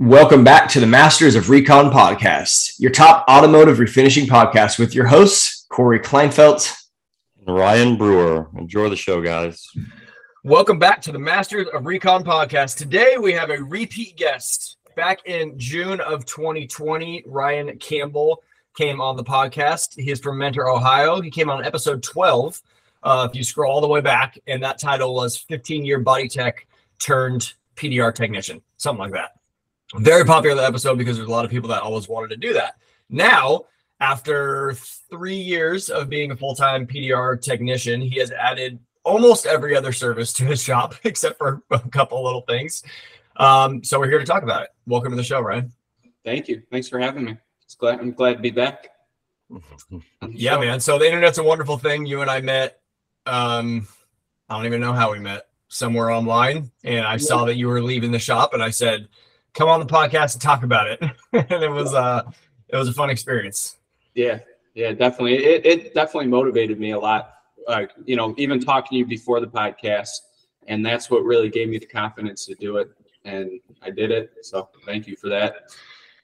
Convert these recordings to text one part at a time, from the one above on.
Welcome back to the Masters of Recon podcast, your top automotive refinishing podcast with your hosts, Corey Kleinfeld and Ryan Brewer. Enjoy the show, guys. Welcome back to the Masters of Recon podcast. Today we have a repeat guest. Back in June of 2020, Ryan Campbell came on the podcast. He's from Mentor, Ohio. He came on episode 12. Uh, if you scroll all the way back, and that title was 15 year body tech turned PDR technician, something like that. Very popular episode because there's a lot of people that always wanted to do that. Now, after three years of being a full time PDR technician, he has added almost every other service to his shop except for a couple little things. Um, so we're here to talk about it. Welcome to the show, Ryan. Thank you. Thanks for having me. It's glad I'm glad to be back. yeah, man. So the internet's a wonderful thing. You and I met. Um, I don't even know how we met. Somewhere online, and I saw that you were leaving the shop, and I said, come on the podcast and talk about it. and it was uh it was a fun experience. Yeah, yeah, definitely. It, it definitely motivated me a lot. Uh, you know, even talking to you before the podcast, and that's what really gave me the confidence to do it. And I did it. So thank you for that.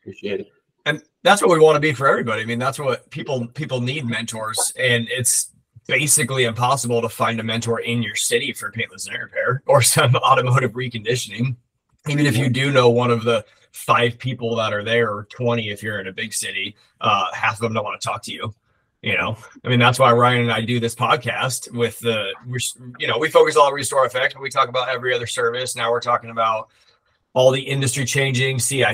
Appreciate it. And that's what we want to be for everybody. I mean, that's what people people need mentors, and it's basically impossible to find a mentor in your city for paintless dent repair or some automotive reconditioning even if you do know one of the five people that are there or 20 if you're in a big city uh, half of them don't want to talk to you you know? I mean that's why ryan and i do this podcast with the you know we focus on restore effect but we talk about every other service. Now we're talking about all the industry changing cic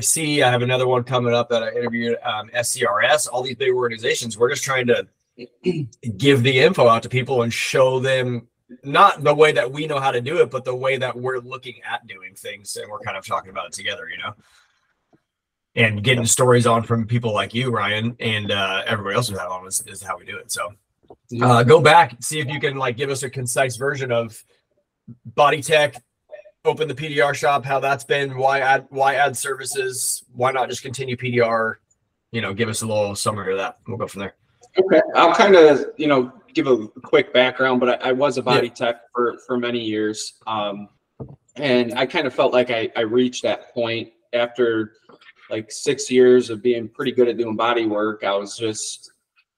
i have another one coming up that i interviewed um, scrs all these big organizations. We're just trying to give the info out to people and show them not the way that we know how to do it, but the way that we're looking at doing things, and we're kind of talking about it together, you know, and getting stories on from people like you, Ryan, and uh, everybody else who's had on is, is how we do it. So, uh, go back, see if you can like give us a concise version of body tech. Open the PDR shop, how that's been, why add why add services, why not just continue PDR? You know, give us a little summary of that. We'll go from there. Okay, I'll kind of you know give a quick background, but I, I was a body yeah. tech for for many years, um, and I kind of felt like I, I reached that point after like six years of being pretty good at doing body work. I was just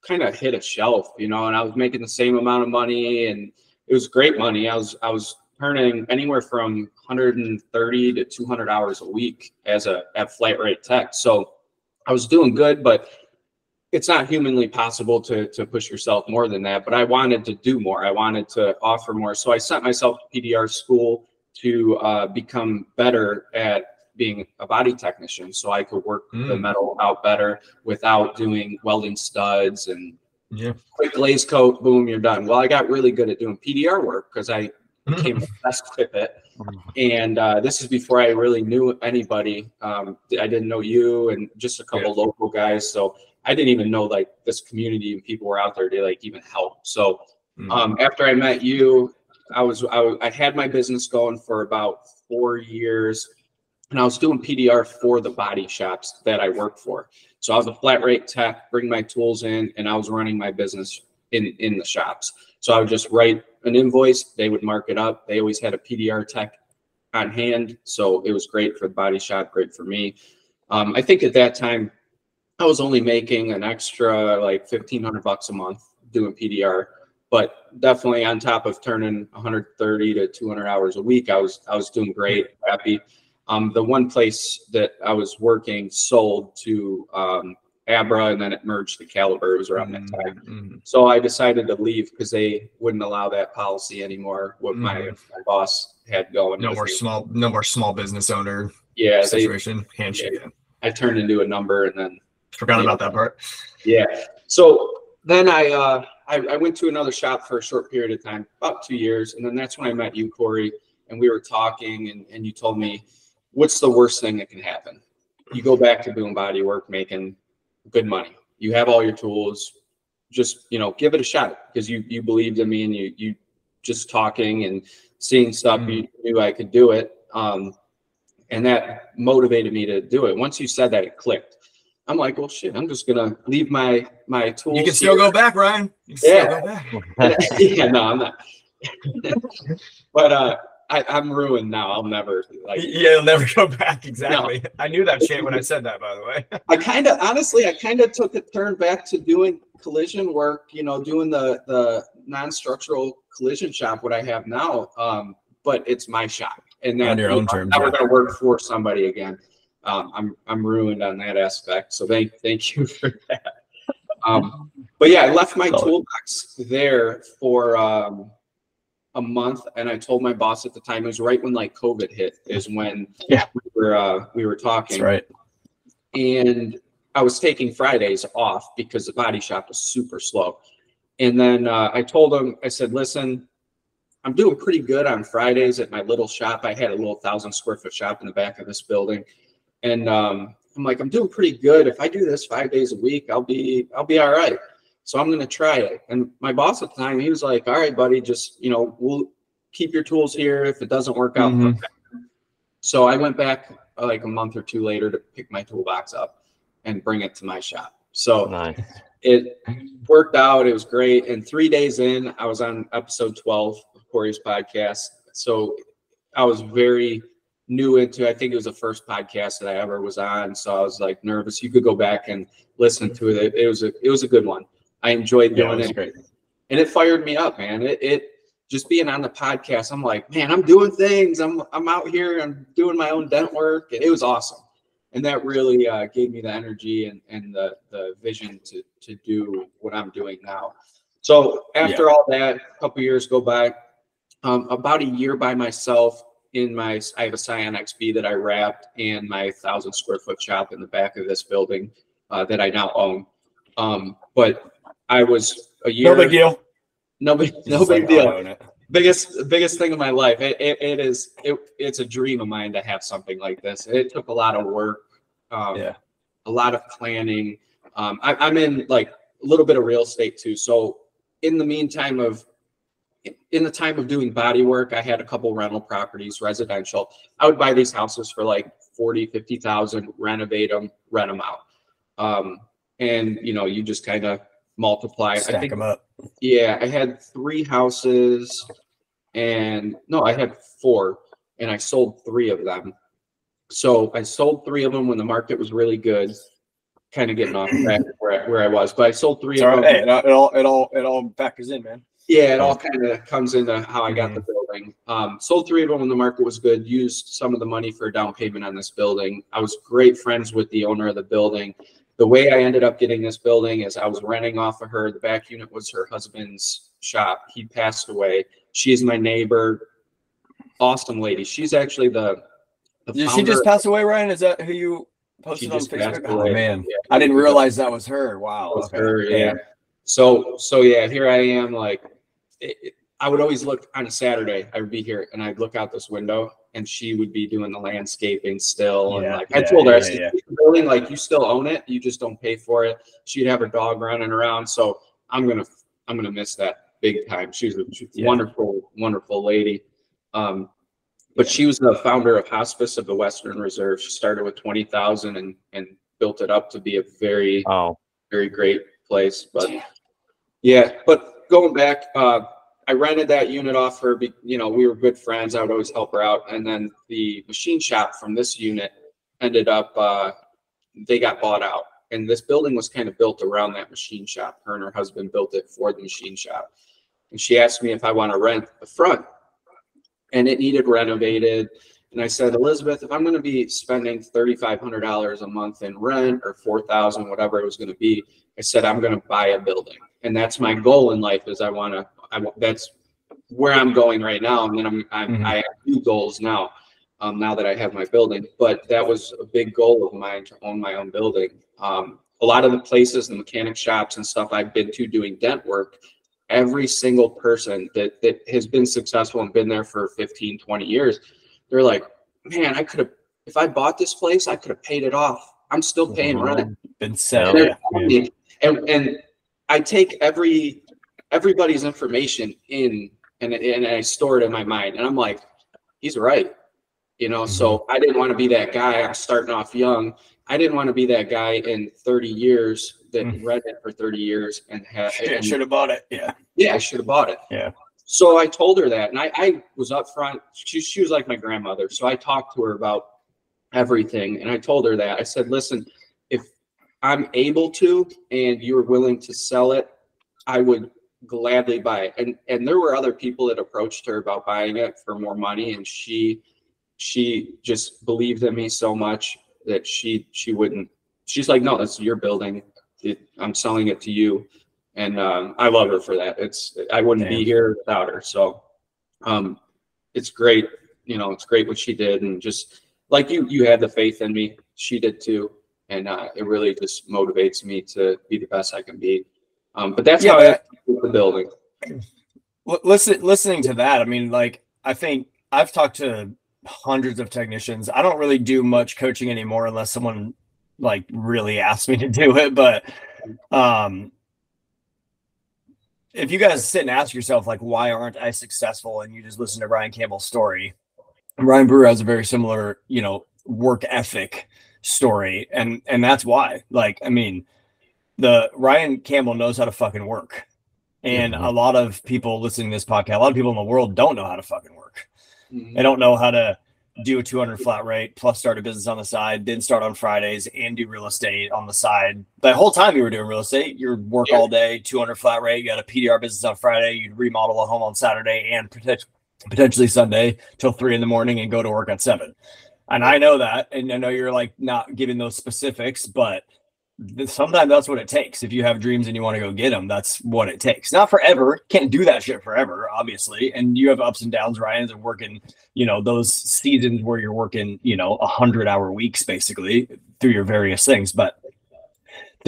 kind of hit a shelf, you know, and I was making the same amount of money, and it was great money. I was I was earning anywhere from 130 to 200 hours a week as a at flat rate tech. So I was doing good, but it's not humanly possible to to push yourself more than that but i wanted to do more. I wanted to offer more. So i sent myself to pdr school to uh, become better at being a body technician so i could work mm. the metal out better without doing welding studs and yeah. quick glaze coat boom you're done. Well i got really good at doing pdr work because i became the best at it. And uh, this is before i really knew anybody. Um, i didn't know you and just a couple yeah. local guys. So I didn't even know like this community and people were out there to like even help. So mm-hmm. um, after I met you, I was, I I had my business going for about four years, and I was doing PDR for the body shops that I work for. So I was a flat rate tech, bring my tools in, and I was running my business in in the shops. So I would just write an invoice, they would mark it up. They always had a PDR tech on hand, so it was great for the body shop, great for me. Um, I think at that time I was only making an extra like fifteen hundred bucks a month doing PDR, but definitely on top of turning 130 to 200 hours a week, I was I was doing great, happy. Um, the one place that I was working sold to um, Abra, and then it merged to Caliber. It was around that mm-hmm. time, mm-hmm. so I decided to leave because they wouldn't allow that policy anymore. What mm-hmm. my, my boss had going. No more small, no more small business owner. Yeah, situation they, handshake. Yeah, I turned into a number, and then Forgot about that part. Yeah. So then I, uh, I, I went to another shop for a short period of time, about two years, and then that's when I met you, Corey, and we were talking, and, and you told me, what's the worst thing that can happen? You go back to doing body work, making good money. You have all your tools. Just you know, give it a shot because you you believed in me, and you you just talking and seeing stuff, mm. you knew I could do it. Um, and that motivated me to do it. Once you said that, it clicked. I'm like, well, shit, I'm just gonna leave my my tools. You can still here. go back, Ryan. yeah. yeah, no, I'm not. but uh, I, I'm ruined now. I'll never like. Yeah, it'll never go back. Exactly. I knew that shit when I said that, by the way. I kind of honestly, I kind of took a turn back to doing collision work. You know, doing the the non-structural collision shop. What I have now, um, but it's my shop, and then On your own I'm terms, never yeah. going to work for somebody again. Um, I'm I'm ruined on that aspect. So thank thank you for that. Um, but yeah, I left my toolbox there for um, a month, and I told my boss at the time. It was right when like COVID hit. Is when Yeah. we were uh, we were talking right. and I was taking Fridays off because the body shop was super slow. And then uh, I told him, I said, listen, I'm doing pretty good on Fridays at my little shop. I had a little thousand square foot shop in the back of this building. And um, I'm like, I'm doing pretty good. If I do this five days a week, I'll be, I'll be all right. So I'm going to try it. And my boss at the time, he was like, all right, buddy, just, you know, we'll keep your tools here. If it doesn't work out, Mhm. so I went back like a month or two later to pick my toolbox up and bring it to my shop. So Nice. it worked out. It was great. And three days in, I was on episode 12 of Corey's podcast. So I was very new into I think it was the first podcast that I ever was on. So I was like nervous. You could go back and listen to it. It was a it was a good one. I enjoyed Yeah, doing it it great. and it fired me up, man. It, it just being on the podcast, I'm like, man, I'm doing things. I'm I'm out here. I'm doing my own dent work, and it was awesome. And that really uh, gave me the energy and, and the, the vision to to do what I'm doing now. So after all that, a couple years go by. Um, about a year by myself in my I have a Scion XB that I wrapped and my thousand square foot shop in the back of this building uh, that I now own. Um, but I was a year. No big deal. No big, no big like, deal. I own it. Biggest, biggest thing of my life. It, it, it is. It, it's a dream of mine to have something like this. It took a lot of work. Um, Yeah. A lot of planning. Um, I, I'm in like a little bit of real estate too. So in the meantime of, in the time of doing body work, I had a couple rental properties, residential. I would buy these houses for like 40, 50,000, renovate them, rent them out. Um, and you know, you just kind of multiply. I Stack think them up. yeah, I had three houses and no, I had four and I sold three of them. So I sold three of them when the market was really good, kind of getting off track where I, where I was, but I sold three It's of all them. Hey, it all, it all, it all, it all factors in, man. Yeah, it all kind of comes into how I got the Mm-hmm. building. Um, sold three of them when the market was good, used some of the money for a down payment on this building. I was great friends with the owner of the building. The way I ended up getting this building is I was renting off of her. The back unit was her husband's shop. He passed away. She's my neighbor. Awesome lady. She's actually the, the Did she just pass away, Ryan? Is that who you she posted on just passed Facebook? away. Oh, man. Yeah. I didn't realize that was her. Wow. That was Okay. her, yeah. So so yeah, here I am. Like, it, it- I would always look on a Saturday. I would be here and I'd look out this window, and she would be doing the landscaping still. And Yeah, like I told her, I said, yeah. Building like you still own it. You just don't pay for it. She'd have her dog running around. So I'm gonna I'm gonna miss that big time. She was a she's a Yeah. wonderful wonderful lady. Um, but she was the founder of Hospice of the Western Reserve. She started with twenty thousand and and built it up to be a very Oh, very great place. But yeah, but going back, uh, I rented that unit off her. You know, we were good friends. I would always help her out. And then the machine shop from this unit ended up, uh, they got bought out. And this building was kind of built around that machine shop. Her and her husband built it for the machine shop. And she asked me if I want to rent the front. And it needed renovated. And I said, Elizabeth, if I'm going to be spending thirty-five hundred dollars a month in rent or four thousand, whatever it was going to be, I said I'm going to buy a building, and that's my goal in life. Is I want to. I that's where I'm going right now. And then I'm, I'm Mhm. I have new goals now. Um, now that I have my building, but that was a big goal of mine to own my own building. Um, a lot of the places, the mechanic shops and stuff I've been to doing dent work, every single person that that has been successful and been there for 15, 20 years, they're like, man, I could have, if I bought this place, I could have paid it off. I'm still paying rent. Been. They're Yeah. And, and I take every, everybody's information in and, and I store it in my mind. And I'm like, he's right. You know, so I didn't want to be that guy. I'm starting off young. I didn't want to be that guy in 30 years that Mhm. read it for 30 years and had, and- should have bought it. Yeah. yeah, I should have bought it. Yeah. So I told her that, and I, I was upfront. She, she was like my grandmother, so I talked to her about everything, and I told her that. I said, "Listen, I'm able to, and you're willing to sell it, I would gladly buy it." And and there were other people that approached her about buying it for more money, and she she just believed in me so much that she she wouldn't. She's like, "No, that's your building. It, I'm selling it to you." and um, I love her for that. It's I wouldn't Damn. be here without her. So um, it's great, you know, it's great what she did, and just like you, you had the faith in me. She did too, and uh, it really just motivates me to be the best I can be. Um, but that's Yeah, how but- I with the building. Listen, listening to that, I mean, like, I think I've talked to hundreds of technicians. I don't really do much coaching anymore unless someone like really asks me to do it. But um, if you guys sit and ask yourself, like, why aren't I successful? And you just listen to Ryan Campbell's story, Ryan Brewer has a very similar, you know, work ethic story, and and that's why. Like, I mean, the Ryan Campbell knows how to fucking work. And Mhm. a lot of people listening to this podcast, a lot of people in the world don't know how to fucking work. Mhm. They don't know how to do a 200 flat rate plus start a business on the side, then start on Fridays and do real estate on the side. The whole time you were doing real estate, you work Yeah. all day, 200 flat rate, you got a PDR business on Friday, you'd remodel a home on Saturday and potent- potentially Sunday till three in the morning and go to work at seven. And I know that. And I know you're like not giving those specifics, but sometimes that's what it takes. If you have dreams and you want to go get them, that's what it takes. Not forever. Can't do that shit forever, obviously. And you have ups and downs, Ryan's, and working, you know, those seasons where you're working, you know, a hundred hour weeks basically through your various things. But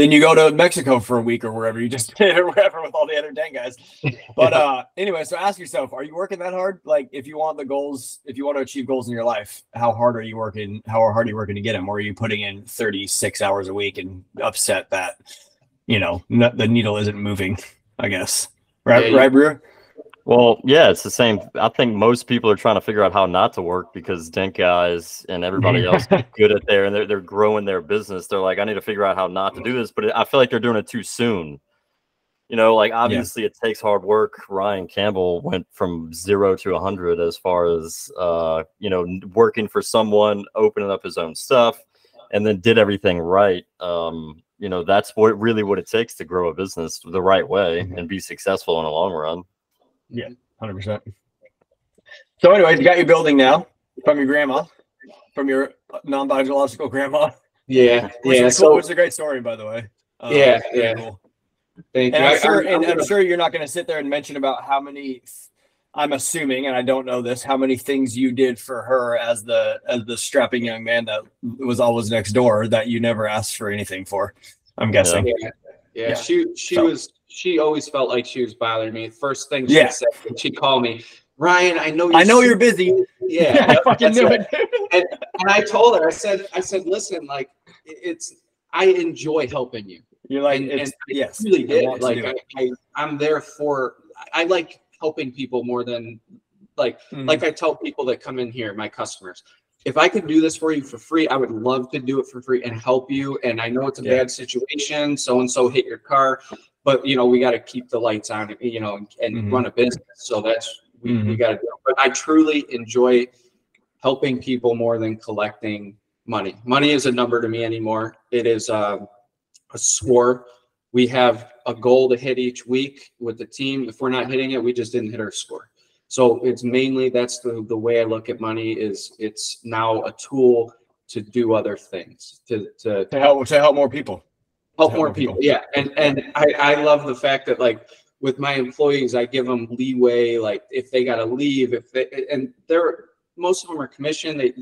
then you go to Mexico for a week or wherever you just did or wherever with all the other dang guys. But uh anyway, so ask yourself, are you working that hard? Like if you want the goals, if you want to achieve goals in your life, how hard are you working? How hard are you working to get them? Or are you putting in 36 hours a week and upset that, you know, n- the needle isn't moving, I guess. Right, Yeah, right, Brewer? Well, yeah, it's the same. I think most people are trying to figure out how not to work because Dent guys and everybody else is good at there and they're, they're growing their business. They're like, I need to figure out how not to do this, but I feel like they're doing it too soon. You know, like obviously it takes hard work. Ryan Campbell went from zero to a hundred as far as uh, you know, working for someone, opening up his own stuff, and then did everything right. Um, you know, that's what really what it takes to grow a business the right way Mhm. and be successful in the long run. Hundred percent. So, anyways, you got your building now from your grandma, from your non-biological grandma. Yeah, Which yeah. is cool. So Which is a great story, by the way. Uh, Yeah, yeah. cool. thank And you. I'm sure, I'm- I'm and I'm gonna- sure you're not going to sit there and mention about how many. I'm assuming, and I don't know this, how many things you did for her as the as the strapping young man that was always next door that you never asked for anything for. I'm guessing. Yeah, yeah. Yeah. She she So- was she always felt like she was bothering me. First thing she Yeah. said when she called me, Ryan, I know you're I know you're busy. Yeah, I yep, fucking knew it. it. And I told her, I said, I said, listen, like it's I enjoy helping you. You're like, And- and I yes, really did. Like I, I, I'm there for I like helping people more than like Mhm. like I tell people that come in here, my customers. If I could do this for you for free, I would love to do it for free and help you. And I know it's a Yeah. bad situation. So and so hit your car, but you know we got to keep the lights on, you know, and, and Mhm. run a business. So that's we, we Mhm. got to do. It. But I truly enjoy helping people more than collecting money. Money is a number to me anymore. It is um, a score. We have a goal to hit each week with the team. If we're not hitting it, we just didn't hit our score. So it's mainly that's the, the way I look at money is it's now a tool to do other things to, to to help to help more people. Help more people. people. Yeah. And, and I, I love the fact that like with my employees, I give them leeway. Like if they got to leave, if they, and they're, most of them are commissioned. They,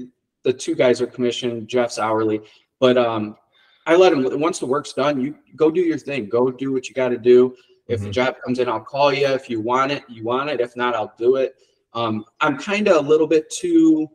the two guys are commissioned, Jeff's hourly, but, um, I let them, once the work's done, you go do your thing, go do what you got to do. If the Mhm. job comes in, I'll call you. If you want it, you want it. If not, I'll do it. Um, I'm kind of a little bit too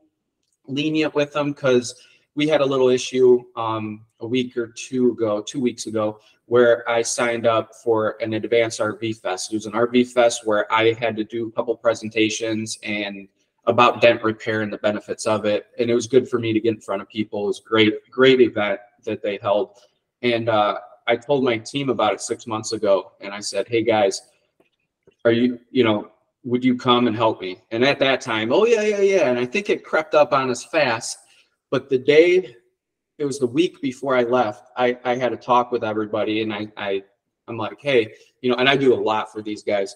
lenient with them because we had a little issue um, a week or two ago, two weeks ago, where I signed up for an advanced RV fest. It was an RV fest where I had to do a couple presentations and about dent repair and the benefits of it. And it was good for me to get in front of people. It was great, great event that they held. And uh, I told my team about it six months ago, and I said, "Hey guys, are you, you know, would you come and help me? And at that time, oh yeah, yeah, yeah. And I think it crept up on us fast. But the day, it was the week before I left, I, I had a talk with everybody and I, I I'm like, hey, you know, and I do a lot for these guys.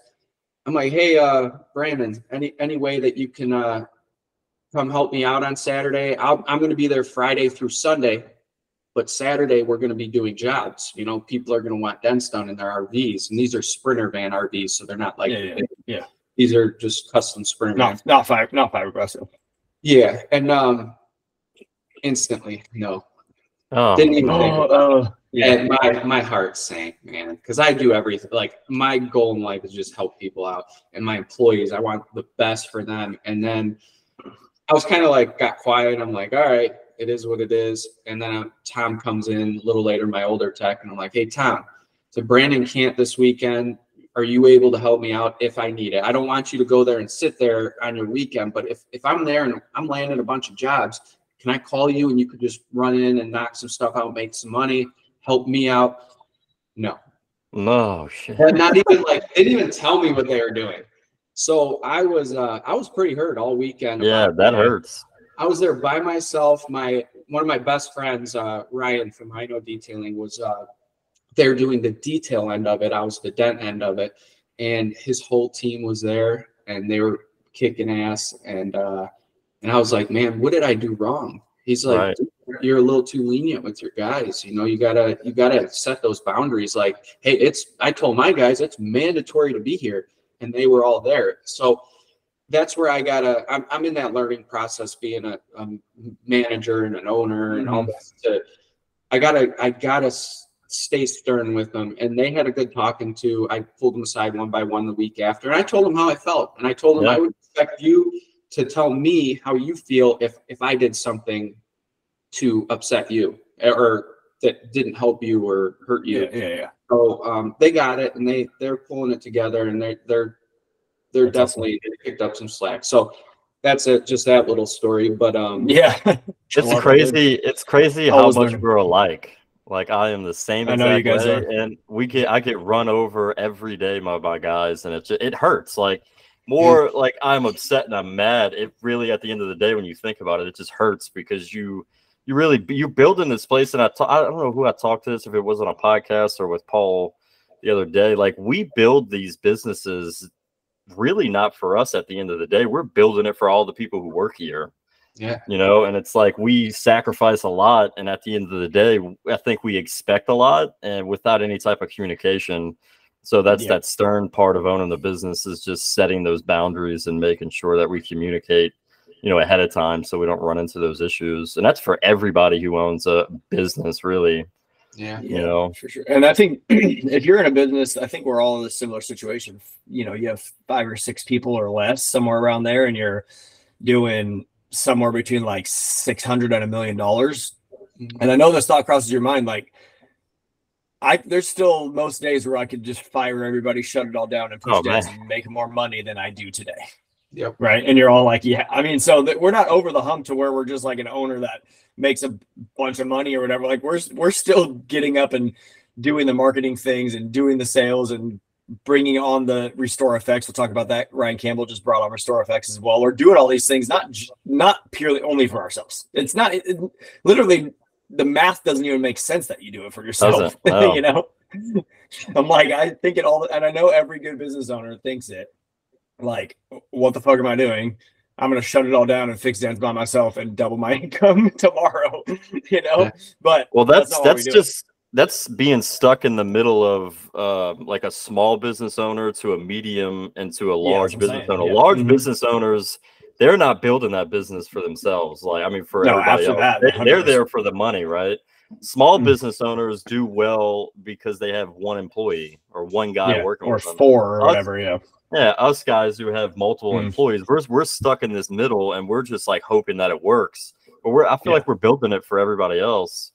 I'm like, hey, uh, Brandon, any any way that you can uh come help me out on Saturday? I'll, I'm going to be there Friday through Sunday, but Saturday we're going to be doing jobs. You know, people are going to want dents done in their RVs, and these are Sprinter van RVs, so they're not like Yeah, yeah, yeah. these are just custom Sprinter. vans. Not not five not fiberglass. Yeah, and um, instantly no, Oh, didn't even think Oh, about it. uh, yeah. And my my heart sank, man, because I do everything. Like my goal in life is just help people out, and my employees. I want the best for them. And then I was kind of like got quiet. I'm like, all right, it is what it is. And then uh, Tom comes in a little later, my older tech, and I'm like, hey Tom, so Brandon can't this weekend. Are you able to help me out if I need it? I don't want you to go there and sit there on your weekend, but if if I'm there and I'm landing a bunch of jobs, can I call you and you could just run in and knock some stuff out, make some money, help me out? No, no shit. and not even like they didn't even tell me what they were doing. So I was uh I was pretty hurt all weekend. Yeah, that hurts. I was there by myself. My one of my best friends, uh, Ryan from I Know Detailing, was uh, there doing the detail end of it. I was the dent end of it, and his whole team was there, and they were kicking ass. And uh, and I was like, man, what did I do wrong? He's like, Right. You're a little too lenient with your guys. You know, you gotta you gotta set those boundaries. Like, hey, it's I told my guys it's mandatory to be here, and they were all there. So that's where I gotta. I'm, I'm in that learning process, being a, a manager and an owner and all mm-hmm. this. To, I gotta, I gotta stay stern with them. And they had a good talking to. I pulled them aside one by one the week after, and I told them how I felt, and I told them Yeah. I would expect you to tell me how you feel if if I did something to upset you or that didn't help you or hurt you. Yeah, yeah, yeah. So um, they got it, and they they're pulling it together, and they they're they're That's awesome. definitely they picked up some slack. So that's it, just that little story. But um, Yeah. It's Love it, crazy. It's crazy how Always much learning. we're alike. Like I am the same I know you guys way, are. and we get I get run over every day by my guys, and it just, it hurts. Like more like I'm upset and I'm mad. It really at the end of the day, when you think about it, it just hurts because you you really you're building this place, and I I don't know who I talked to this if it was on a podcast or with Paul the other day. Like we build these businesses really not for us at the end of the day. We're building it for all the people who work here yeah, you know and it's like we sacrifice a lot and at the end of the day i think we expect a lot and without any type of communication so that's Yeah. that stern part of owning the business is just setting those boundaries and making sure that we communicate you know ahead of time so we don't run into those issues and that's for everybody who owns a business really yeah, you know for sure. And I think if you're in a business, I think we're all in a similar situation. You know, you have five or six people or less, somewhere around there, and you're doing somewhere between like six hundred and a million dollars. Mhm. And I know this thought crosses your mind, like. I there's still most days where I could just fire everybody, shut it all down, and push Oh, dents man. and make more money than I do today. Yep. Right. And you're all like, yeah. I mean, so that we're not over the hump to where we're just like an owner that makes a bunch of money or whatever. Like we're we're still getting up and doing the marketing things and doing the sales and bringing on the restore FX. We'll talk about that. Ryan Campbell just brought on restore FX as well. We're doing all these things not j- not purely only for ourselves. It's not it, it- literally the math doesn't even make sense that you do it for yourself. No. you know, I'm like I think it all, and I know every good business owner thinks it. Like, what the fuck am I doing? I'm gonna shut it all down and fix dents by myself and double my income tomorrow. You know, Yeah. but Well, that's that's, we just that's being stuck in the middle of uh, like a small business owner to a medium and to a large that's business saying, owner. yeah. Large Mhm. business owners, they're not building that business for themselves. Like I mean, for No, everybody else, that, they, they're there for the money, right? Small Mhm. business owners do well because they have one employee or one guy yeah, working or with them. four or Us- whatever. Yeah, Yeah, us guys who have multiple Mm. employees, we're we're stuck in this middle, and we're just like hoping that it works. But we're I feel Yeah. like we're building it for everybody else.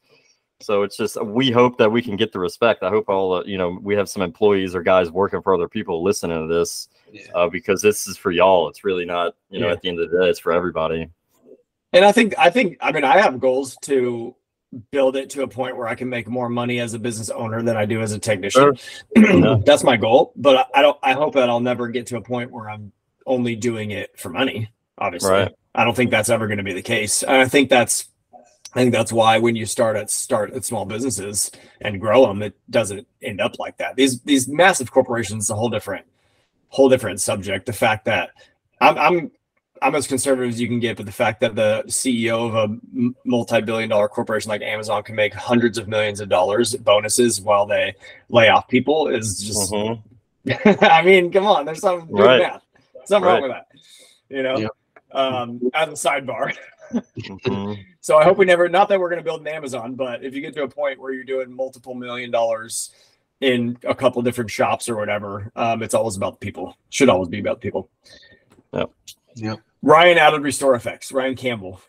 So it's just we hope that we can get the respect. I hope all the you know we have some employees or guys working for other people listening to this yeah. uh, because this is for y'all. It's really not you know Yeah. at the end of the day, it's for everybody. and I think I think I mean I have goals to build it to a point where I can make more money as a business owner than I do as a technician. Yeah. That's my goal, but I, I don't. I hope that I'll never get to a point where I'm only doing it for money. Obviously, Right. I don't think that's ever going to be the case. I think that's, I think that's why when you start at start at small businesses and grow them, it doesn't end up like that. These these massive corporations a whole different, whole different subject. The fact that I'm I'm I'm as conservative as you can get, but the fact that the CEO of a multi-billion dollar corporation like Amazon can make hundreds of millions of dollars bonuses while they lay off people is just. Mhm. I mean, come on, there's some good Right. math. Something wrong with that. You know, Yeah. um, as a sidebar. Mhm. So I hope we never. Not that we're going to build an Amazon, but if you get to a point where you're doing multiple million dollars in a couple different shops or whatever, um, it's always about people. Should always be about people. Yep. Yep. Ryan added Restore FX. Ryan Campbell.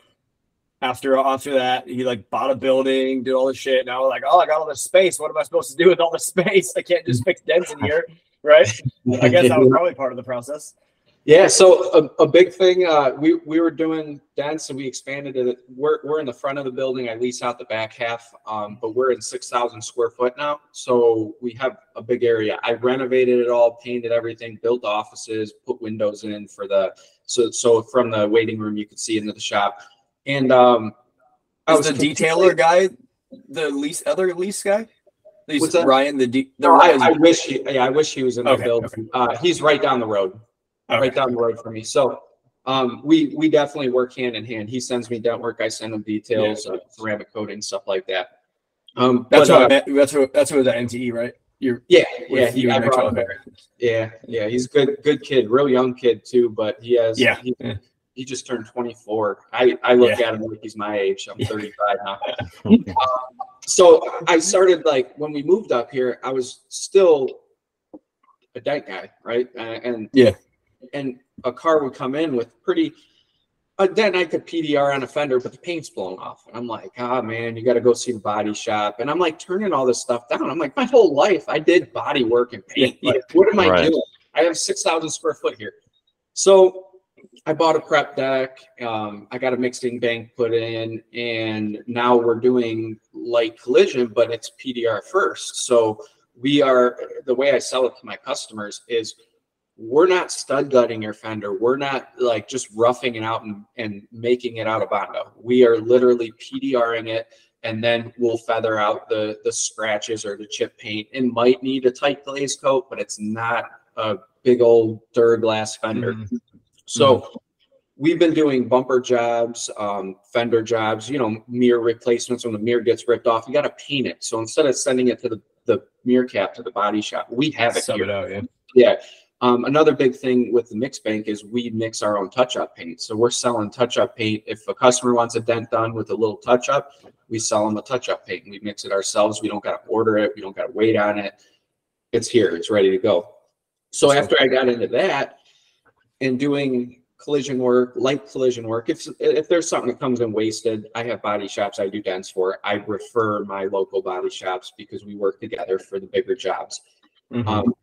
After after that, he like bought a building, did all this shit. Now like, oh, I got all this space. What am I supposed to do with all this space? I can't just fix dents in here, right? I guess that was probably part of the process. Yeah, so a, a big thing, uh, we, we were doing dents and we expanded it. We're, we're in the front of the building. I lease out the back half, um, but we're in 6,000 square foot now. So we have a big area. I renovated it all, painted everything, built offices, put windows in for the, so, so from the waiting room, you could see into the shop. And, um, I was the detailer guy the lease other lease guy? He's What's that? Ryan the de- the No, I, I wish he, yeah, I wish he was in the Okay, building. Uh, he's right down the road. Okay. right down the road from me. So um, we we definitely work hand in hand. He sends me dent work, I send him details, uh, ceramic coating, stuff like that. Um, That's but, what uh. That's what that's what the MTE, right? You're yeah, yeah, he, you I brought him okay. there. Yeah, yeah, he's a good good kid, real young kid too. But he has Yeah, he, yeah. he just turned 24. I I look Yeah. at him like he's my age. I'm 35 now. Um, so I started like when we moved up here, I was still a dent guy, right? Uh, and Yeah. And a car would come in with pretty. A dent I could PDR on a fender, but the paint's blown off. And I'm like, ah, man, you got to go see the body shop. And I'm like turning all this stuff down. I'm like, my whole life I did body work and paint. Like, what am I Right. doing? I have 6,000 square foot here. So I bought a prep deck. Um, I got a mixing bank put in, and now we're doing light collision, but it's PDR first. So we are the way I sell it to my customers is we're not stud gutting your fender. We're not like just roughing it out and, and making it out of Bondo. We are literally PDRing it and then we'll feather out the the scratches or the chip paint. It might need a tight glaze coat, but it's not a big old Duraglass fender. Mhm. So we've been doing bumper jobs, um, fender jobs, you know, mirror replacements when the mirror gets ripped off. You got to paint it. So instead of sending it to the, the mirror cap to the body shop, we have it Sub here. it out, yeah. Yeah. Um, another big thing with the mix bank is we mix our own touch up paint. So we're selling touch up paint. If a customer wants a dent done with a little touch up, we sell them a touch up paint. We mix it ourselves. We don't got to order it. We don't got to wait on it. It's here. It's ready to go. So after I got into that and doing collision work, light collision work, if if there's something that comes in wasted, I have body shops I do dents for. I refer my local body shops because we work together for the bigger jobs. Mhm. Um,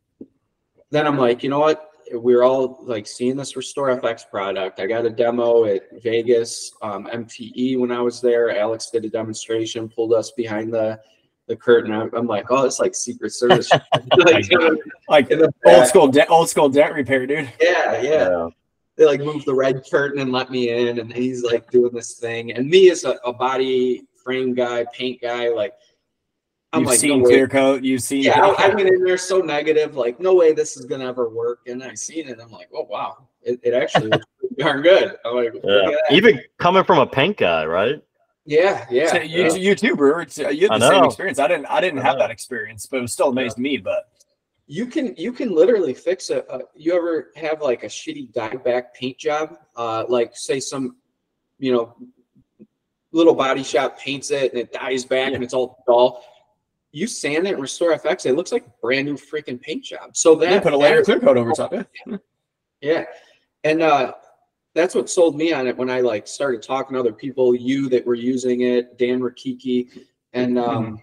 then I'm like, you know what? We're all like seeing this Restore FX product. I got a demo at Vegas, um, MTE when I was there. Alex did a demonstration, pulled us behind the the curtain. I'm, I'm like, oh, it's like Secret Service. like, like the old school, de- old school dent repair, dude. Yeah, yeah. They like moved the red curtain and let me in, and he's like doing this thing. And me as a, a body frame guy, paint guy, like I'm You've like, seen no way. clear coat. You've seen. Yeah, I, I went in there so negative, like, no way this is gonna ever work. And I seen it, I'm like, oh wow, it, it actually looks darn good. I'm like, look Yeah. at that. Even coming from a paint guy, right? yeah, yeah. So you, yeah. you too, brewer. It's, uh, you I had the same experience. I didn't. I didn't I have know. that experience, but it was still amazed me. But you can you can literally fix a, a you ever have like a shitty die back paint job uh like say some you know little body shop paints it and it dies back and it's all dull you sand it and restore fx it looks like a brand new freaking paint job. So that put a layer of clear coat over top. Yeah. yeah. And uh that's what sold me on it when i like started talking to other people you that were using it dan rakiki and um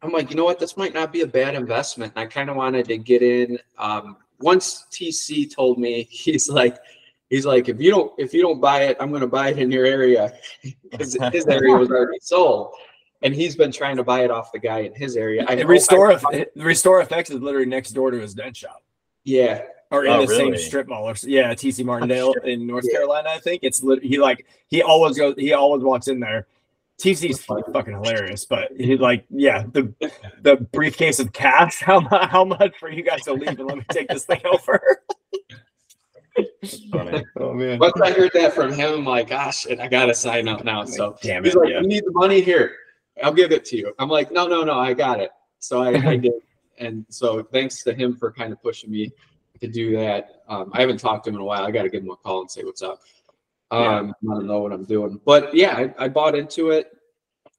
i'm like you know what? This might not be a bad investment. And i kind of wanted to get in. Um once tc told me he's like he's like if you don't if you don't buy it i'm going to buy it in your area. Because his area was already sold and he's been trying to buy it off the guy in his area I And hope I- restore Restore FX is literally next door to his dent shop. yeah or in Oh, the same strip mall. Or, yeah, TC Martindale in North Carolina, I think. It's lit- he like he always goes. He always walks in there. TC's fucking hilarious, but he like yeah the the briefcase of cash. How how much for you guys to leave and let me take this thing over? Funny. Oh man, Once I heard that from him, I'm like, gosh, I gotta sign up now. So damn it! he's it! like, Yeah. you need the money here. I'll give it to you. I'm like, no, no, no, I got it. So I, I did. And so thanks to him for kind of pushing me to do that. Um, I haven't talked to him in a while. I got to give him a call and say what's up. Um, I don't know what I'm doing, but yeah, I, I bought into it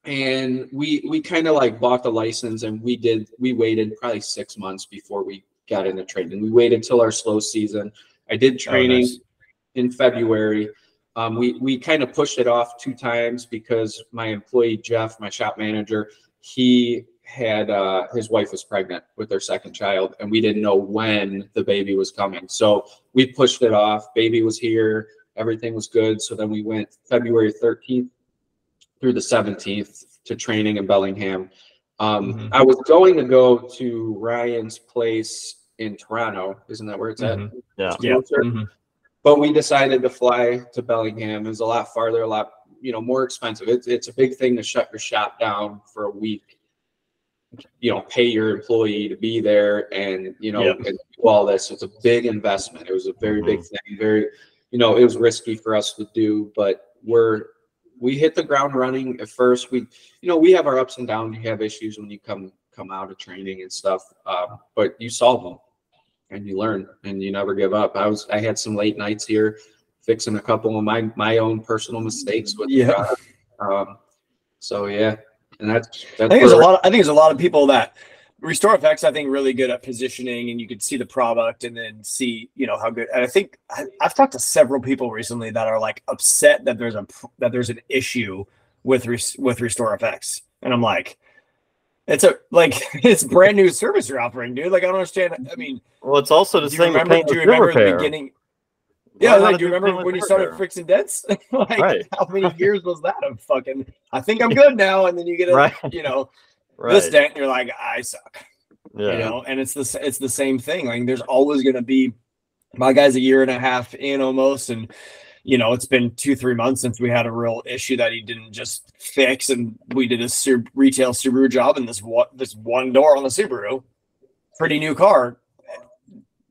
and we, we kind of like bought the license and we did, we waited probably six months before we got into training. We waited till our slow season. I did training nice. in February. Um, we we kind of pushed it off two times because my employee Jeff, my shop manager, he had uh, his wife was pregnant with their second child, and we didn't know when the baby was coming. So we pushed it off. Baby was here, everything was good. So then we went February 13th through the 17th to training in Bellingham. Um, Mhm. I was going to go to Ryan's place in Toronto. Isn't that where it's at? Mhm. Yeah. It's Yeah. closer. But we decided to fly to Bellingham. It was a lot farther, a lot you know more expensive. It's it's a big thing to shut your shop down for a week. You know, pay your employee to be there, and you know, Yep. and do all this. It's a big investment. It was a very big thing. Very, you know, it was risky for us to do, but we're we hit the ground running at first. We, you know, we have our ups and downs. You have issues when you come come out of training and stuff, um, but you solve them and you learn and you never give up. I was I had some late nights here fixing a couple of my my own personal mistakes with the Yeah. product. Um, so yeah, and that's that's I think there's a lot. I think there's a lot of people that Restore FX. I think really good at positioning, and you can see the product and then see you know how good. And I think I, I've talked to several people recently that are like upset that there's a that there's an issue with res, with Restore FX, and I'm like, it's a like it's brand new service you're offering, dude. Like I don't understand. I mean, Well, it's also the same remember? Do you remember the beginning? Yeah, like do you remember when you started repair. fixing dents? like Right. how many years was that of fucking? I think I'm good now, and then you get a Right. you know Right. this dent, and you're like, I suck. yeah. You know, and it's the it's the same thing. Like there's always gonna be my guy's a year and a half in almost, and you know it's been two three months since we had a real issue that he didn't just fix, and we did a Sub- retail Subaru job, and this one this one door on the Subaru, pretty new car,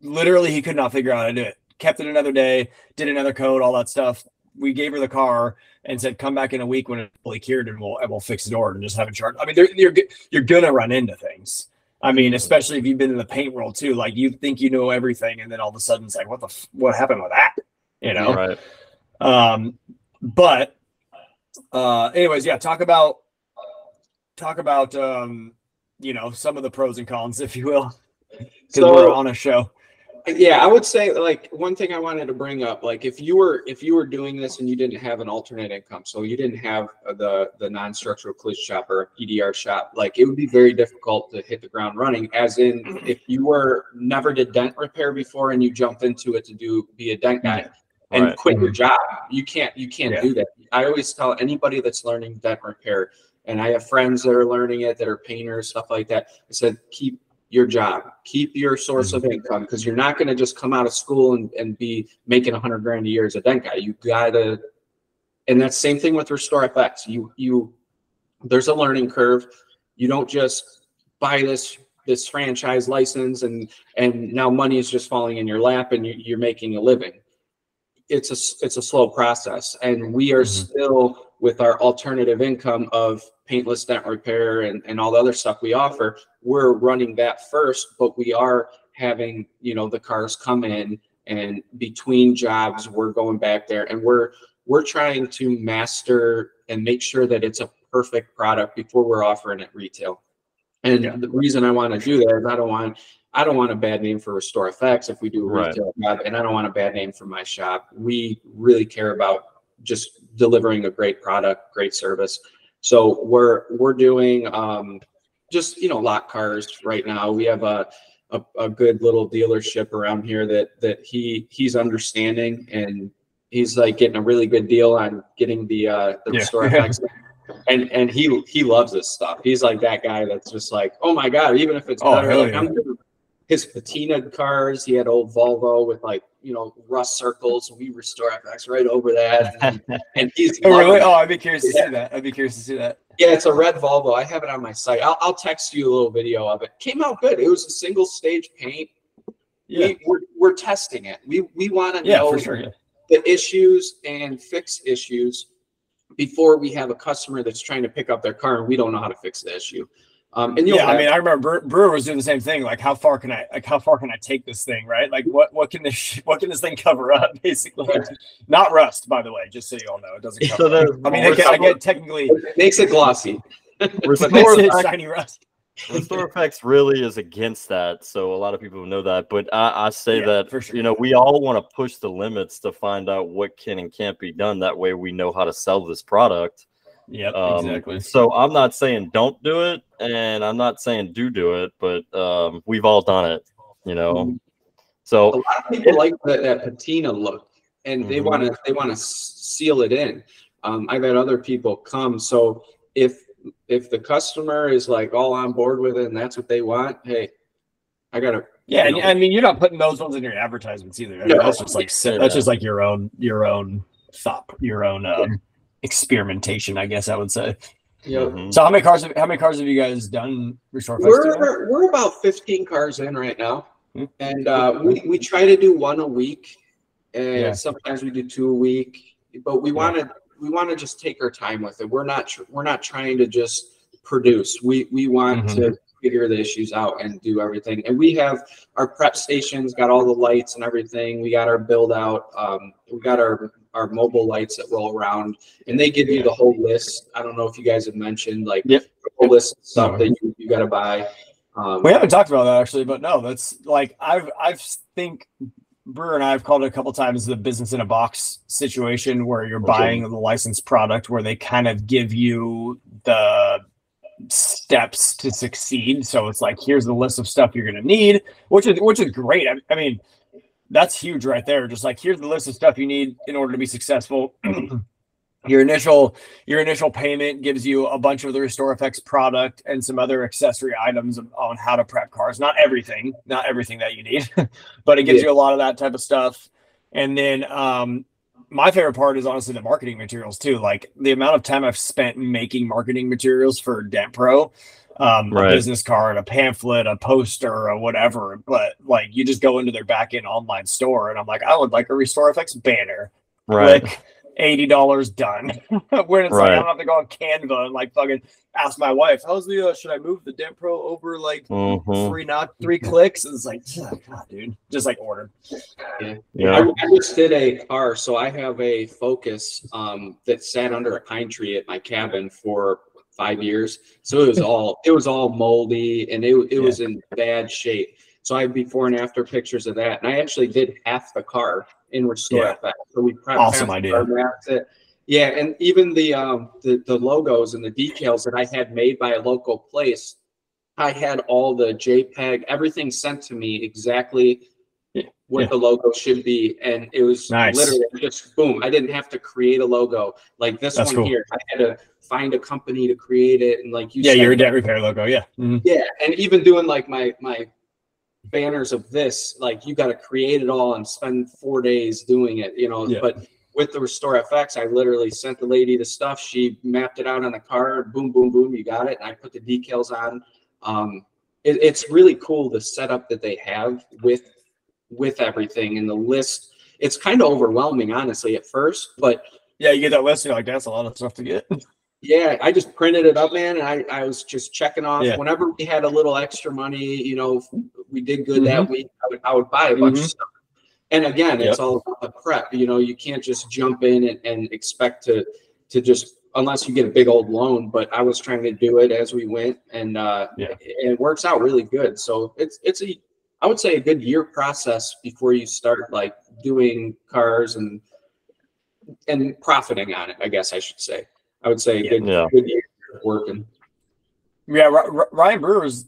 literally he could not figure out how to do it. Kept it another day, did another code, all that stuff. We gave her the car and said, "Come back in a week when it's fully cured, and we'll and we'll fix the door and just have it charged." I mean, you're you're gonna run into things. I mean, mm-hmm. especially if you've been in the paint world too. Like you think you know everything, and then all of a sudden it's like, "What the f- what happened with that?" You know. Right. Um, but uh, anyways, yeah, talk about talk about um, you know, some of the pros and cons, if you will, because So- we're on a show. yeah i would say like one thing i wanted to bring up like if you were if you were doing this and you didn't have an alternate income so you didn't have the the non-structural collision shop or a pdr shop like it would be very difficult to hit the ground running as in if you were never did dent repair before and you jump into it to do be a dent guy and Right. quit your mm-hmm. job. You can't you can't Yeah. do that. I always tell anybody that's learning dent repair and i have friends that are learning it that are painters stuff like that. I said keep your job. Keep your source of mm-hmm. income because you're not going to just come out of school and, and be making a hundred grand a year as a dent guy. You gotta and that's same thing with restore fx you you there's a learning curve. You don't just buy this this franchise license and and now money is just falling in your lap and you, you're making a living it's a it's a slow process and we are Mhm. still with our alternative income of paintless dent repair and, and all the other stuff we offer we're running that first but we are having you know the cars come in and between jobs we're going back there and we're we're trying to master and make sure that it's a perfect product before we're offering it retail and Yeah. the reason i want to do that is i don't want I don't want a bad name for Restore FX if we do a Right. retail job, and I don't want a bad name for my shop. We really care about just delivering a great product, great service. So we're we're doing um, just you know lot cars right now. We have a, a a good little dealership around here that that he he's understanding and he's like getting a really good deal on getting the uh the Yeah. Restore Effects. And and he he loves this stuff. He's like that guy that's just like, oh my god, even if it's Oh, better, like, yeah. I'm gonna- his patinaed cars. He had old Volvo with like you know rust circles. We restore FX right over that, and, and he's Oh, really? Oh, I'd be curious to see that. I'd be curious to see that. Yeah, it's a red Volvo. I have it on my site. I'll, I'll text you a little video of it. Came out good. It was a single stage paint. Yeah. We, we're, we're testing it. We we want to Yeah, know for sure. Yeah. the issues and fix issues before we have a customer that's trying to pick up their car and we don't know how to fix the issue. Um, and you'll Yeah, I have- mean, I remember Brewer was doing the same thing. Like, how far can I, like, how far can I take this thing, right? Like, what, what can this, what can this thing cover up, basically? Not rust, by the way, just so you all know, it doesn't cover. So up. the I mean, I get, I get technically, it makes it glossy. but Restore it's Effects- shiny rust. Restore FX really is against that, so a lot of people know that. But I, I say Yeah, that for sure. you know we all want to push the limits to find out what can and can't be done. That way, we know how to sell this product. Yep, Um, exactly. So I'm not saying don't do it, and I'm not saying do do it, but um, we've all done it, you know. So a lot of people like that, that patina look and they Mhm. want to, they want to seal it in. Um, I've had other people come. So if, if the customer is like all on board with it and that's what they want, hey, I gotta, Yeah, and you know. I mean, you're not putting those ones in your advertisements either. I mean, No. that's just like Yeah. that's just like your own your own thought, your own um, experimentation, I guess I would say. you know, mhm. So, how many cars? Have, how many cars have you guys done restore FX to now? We're we're about 15 cars in right now, Hmm. and uh, we we try to do one a week, and Yeah. sometimes we do two a week. But we want to we want to just take our time with it. We're not tr- we're not trying to just produce. We we want Mhm. to figure the issues out and do everything. And we have our prep stations, got all the lights and everything. We got our build out. Um, we got our our mobile lights that roll around, and they give you the whole list. I don't know if you guys have mentioned like Yep. the whole list of stuff that you, you got to buy. Um, We haven't talked about that actually, but no, that's like I've I've think Brewer and I have called it a couple times the business in a box situation where you're Okay. buying the licensed product where they kind of give you the steps to succeed. So it's like here's the list of stuff you're gonna need, which is which is great. I, I mean, that's huge right there. Just like here's the list of stuff you need in order to be successful. your initial your initial payment gives you a bunch of the restore FX product and some other accessory items on how to prep cars not everything not everything that you need but it gives Yeah. you a lot of that type of stuff and then um my favorite part is honestly the marketing materials too like the amount of time i've spent making marketing materials for dent pro um, Right. a business card, a pamphlet, a poster, or whatever. But like, you just go into their back end online store, and I'm like, I would like a Restore FX banner right. click eighty dollars done. when it's like I don't have to go on Canva and like fucking ask my wife, how's the uh, should I move the Dent Pro over like Mhm. three not three clicks? And it's like, oh, God, dude, just like order. I, Yeah. I just did a car, so I have a Focus um, that sat under a pine tree at my cabin for five years. So it was all it was all moldy and it it was in bad shape. So I have before and after pictures of that, and I actually did half the car in Restore Yeah. Effect. So we prepped Awesome idea. Yeah, and even the um the, the logos and the decals that I had made by a local place, I had all the JPEG, everything sent to me exactly what yeah. the logo should be, and it was Nice. literally just boom. I didn't have to create a logo like this That's one cool. here. I had to find a company to create it, and like you Yeah, said, your dent repair logo. Yeah. Mhm. yeah, and even doing like my my banners of this, like you got to create it all and spend four days doing it, you know. Yeah. But with the Restore FX, I literally sent the lady the stuff. She mapped it out on the car. Boom, boom, boom. You got it. And I put the decals on. Um, it, it's really cool the setup that they have with with everything and the list. It's kind of overwhelming, honestly, at first, but Yeah, you get that list. You're like, that's a lot of stuff to get. yeah, I just printed it up, man, and I, I was just checking off. Yeah. Whenever we had a little extra money, you know, we did good that week, I would, I would buy a bunch Mhm. of stuff. And again, it's all about the prep. You know, you can't just jump in and, and expect to to just unless you get a big old loan. But I was trying to do it as we went, and uh, Yeah. it, it works out really good. So it's it's a I would say a good year process before you start like doing cars and and profiting on it. I guess I should say. I would say Yeah. good Yeah. good year working. Yeah, Ry- Ry- Ryan Brewers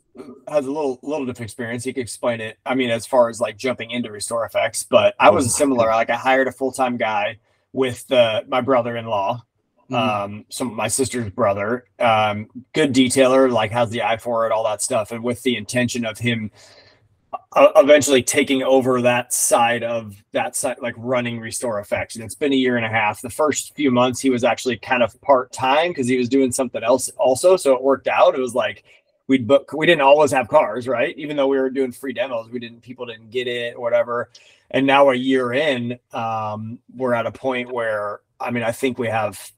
has a little little different experience. He could explain it. I mean, as far as like jumping into Restore FX, but I was similar. Like I hired a full time guy with uh, my brother in law, Mhm. um, some my sister's brother. Um, good detailer, like has the eye for it, all that stuff, and with the intention of him. Eventually taking over that side of that side, like running Restore FX. And it's been a year and a half. The first few months, he was actually kind of part time because he was doing something else also. So it worked out. It was like we'd book, we didn't always have cars, right? Even though we were doing free demos, we didn't, people didn't get it or whatever. And now a year in, um, we're at a point where, I mean, I think we have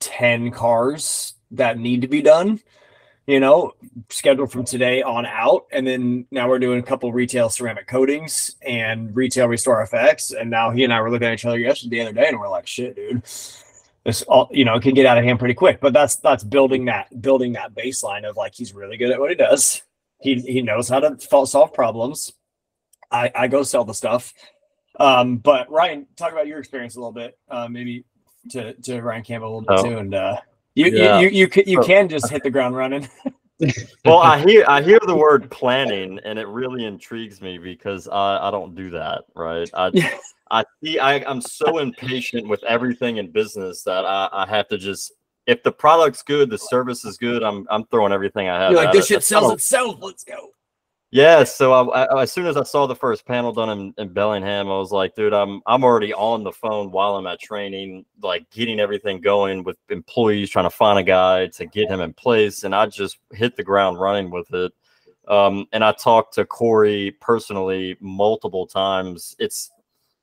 10 cars that need to be done you know, scheduled from today on out. And then now we're doing a couple retail ceramic coatings and retail restore FX. And now he and I were looking at each other yesterday the other day and we're like, shit, dude. This all you know, it can get out of hand pretty quick. But that's that's building that building that baseline of like he's really good at what he does. He he knows how to solve problems. I, I go sell the stuff. Um, but Ryan, talk about your experience a little bit, uh, maybe to, to Ryan Campbell a little bit oh. too, and uh, you, yeah. you, you, you, can, you can just hit the ground running. well, I hear I hear the word planning, and it really intrigues me because I, I don't do that. Right? I I see I, I'm so impatient with everything in business that I, I have to just if the product's good, the service is good, I'm I'm throwing everything I have. You're like this it. shit sells itself. Let's go. Yeah, so I, I, as soon as I saw the first panel done in, in, Bellingham, I was like, dude, I'm I'm already on the phone while I'm at training, like getting everything going with employees, trying to find a guy to get him in place, and I just hit the ground running with it. Um, and I talked to Corey personally multiple times. It's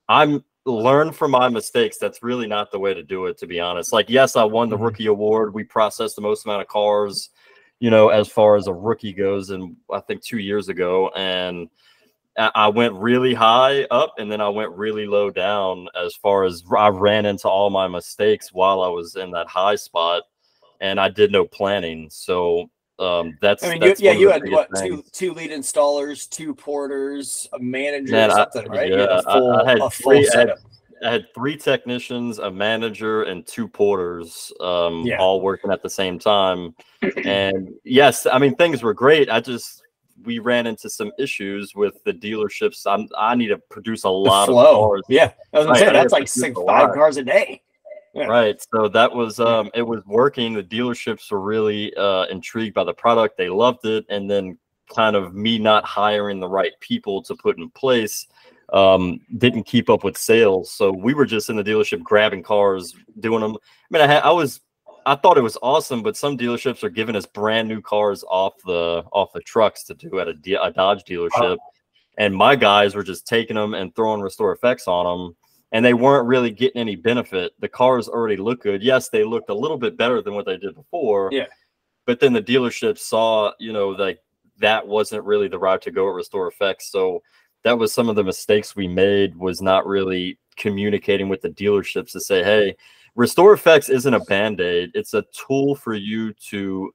I'm learn from my mistakes. That's really not the way to do it, to be honest. Like, yes, I won the mm-hmm. rookie award. We processed the most amount of cars you know, as far as a rookie goes, and I think two years ago, and I went really high up, and then I went really low down. As far as I ran into all my mistakes while I was in that high spot, and I did no planning. So um, that's I mean, that's you, yeah, you had what two two lead installers, two porters, a manager, Man, something, I, right? Yeah, full, I, I, had three, I had, I had three technicians, a manager, and two porters, um, yeah. all working at the same time. and yes, I mean things were great. I just we ran into some issues with the dealerships. I'm, I need to produce a lot of cars. Yeah, I was gonna say that's like six five cars a day. Yeah. Right. So that was um it was working. The dealerships were really uh intrigued by the product. They loved it. And then kind of me not hiring the right people to put in place um, didn't keep up with sales. So we were just in the dealership grabbing cars, doing them. I mean, I, had, I was, I thought it was awesome, but some dealerships are giving us brand new cars off the off the trucks to do at a, a Dodge dealership, and my guys were just taking them and throwing restore FX on them, and they weren't really getting any benefit. The cars already look good. Yes, they looked a little bit better than what they did before. Yeah, but then the dealership saw, you know, like that wasn't really the route to go at restore FX, so that was some of the mistakes we made was not really communicating with the dealerships to say, hey, Restore FX isn't a band-aid. It's a tool for you to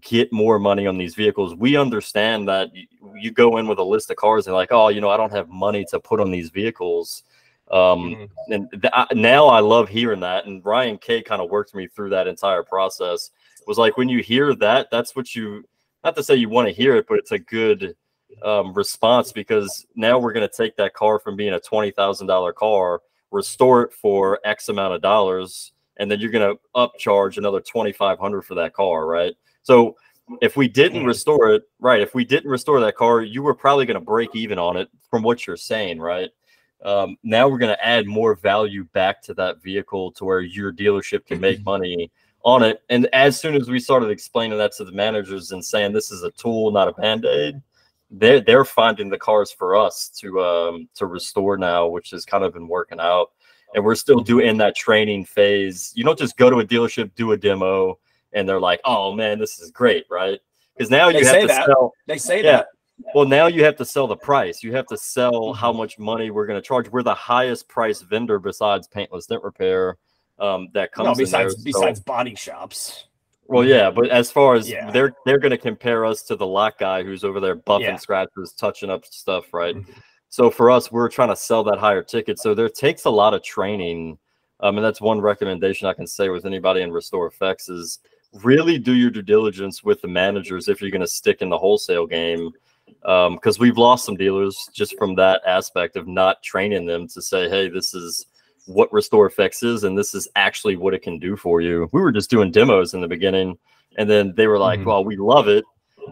get more money on these vehicles. We understand that you, go in with a list of cars and like, oh, you know, I don't have money to put on these vehicles. Um, mm-hmm. and th- I, now I love hearing that. And Ryan K kind of worked me through that entire process. Was like when you hear that, that's what you not to say you want to hear it, but it's a good um, response because now we're going to take that car from being a twenty thousand dollar car, restore it for X amount of dollars, and then you're going to upcharge another twenty five hundred for that car, right? So if we didn't restore it, right? If we didn't restore that car, you were probably going to break even on it from what you're saying, right? Um, now we're going to add more value back to that vehicle to where your dealership can make money on it. And as soon as we started explaining that to the managers and saying this is a tool, not a band aid, they're they're finding the cars for us to um to restore now, which has kind of been working out. And we're still doing that training phase. You don't just go to a dealership, do a demo, and they're like, "Oh man, this is great," right? Because now you they have to that. sell. They say yeah. that. Well, now you have to sell the price. You have to sell how mm-hmm. much money we're going to charge. We're the highest price vendor besides paintless dent repair um, that comes. No, besides there, besides so. body shops. Well, yeah, but as far as yeah. they're they're going to compare us to the lock guy who's over there buffing yeah. scratches, touching up stuff, right? Mm-hmm. So for us, we're trying to sell that higher ticket. So there takes a lot of training. Um, and that's one recommendation I can say with anybody in Restore FX is really do your due diligence with the managers if you're going to stick in the wholesale game. Because um, we've lost some dealers just from that aspect of not training them to say, hey, this is what Restore FX is, and this is actually what it can do for you. We were just doing demos in the beginning, and then they were like, mm-hmm. "Well, we love it,"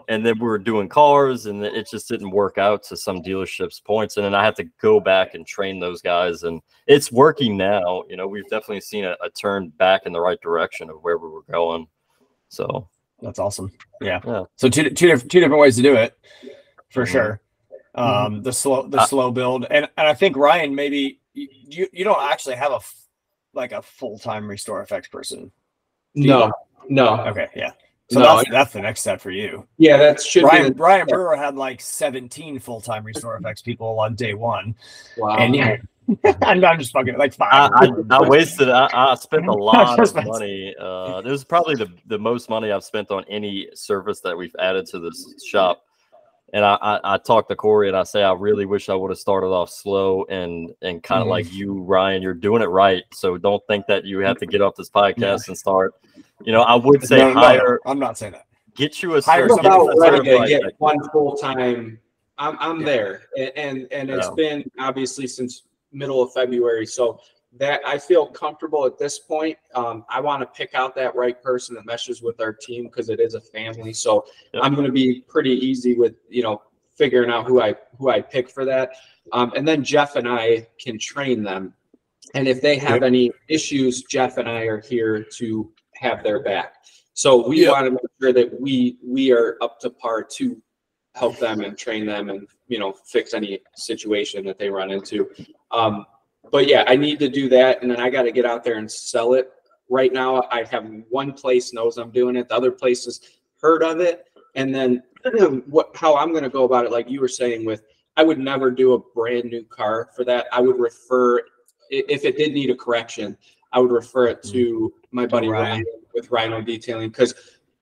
and then we were doing cars and it just didn't work out to some dealerships points and then i had to go back and train those guys and it's working now you know we've definitely seen a, a turn back in the right direction of where we were going so That's awesome. Yeah. Yeah. So two two different two different ways to do it, for Mhm. sure. Um, the slow the Uh, slow build, and and I think Ryan maybe you you, you don't actually have a f- like a full time restore FX person. No, no. Okay, yeah. So No, that's, that's the next step for you. Yeah, that should Brian, be. Ryan Brewer had like 17 full time restore FX people on day one, Wow. and yeah, I'm, I'm just fucking like five. I, I, I wasted. I, I spent a lot of money. Uh, this is probably the, the most money I've spent on any service that we've added to this shop. And I, I, I talked to Corey and I say I really wish I would have started off slow and and kind of Mhm. like you, Ryan. You're doing it right, so don't think that you have to get off this podcast and start. You know, I would say No, no, no, I'm not saying that. get you a Hire cert- I'm get you about a ready to get one full time. I'm I'm Yeah. there, and and, and it's been obviously since middle of February. So that I feel comfortable at this point. Um, I want to pick out that right person that meshes with our team because it is a family. So Yep. I'm going to be pretty easy with you know figuring out who I who I pick for that. Um, and then Jeff and I can train them. And if they have any issues, Jeff and I are here to have their back. So we Yep. want to make sure that we we are up to par to help them and train them and you know fix any situation that they run into. Um, but yeah, I need to do that, and then I got to get out there and sell it. Right now, I have one place knows I'm doing it. The other places heard of it, and then what? How I'm going to go about it, like you were saying, with I would never do a brand new car for that. I would refer if it did need a correction, I would refer it to my buddy Ryan. Ryan with Rhino Detailing because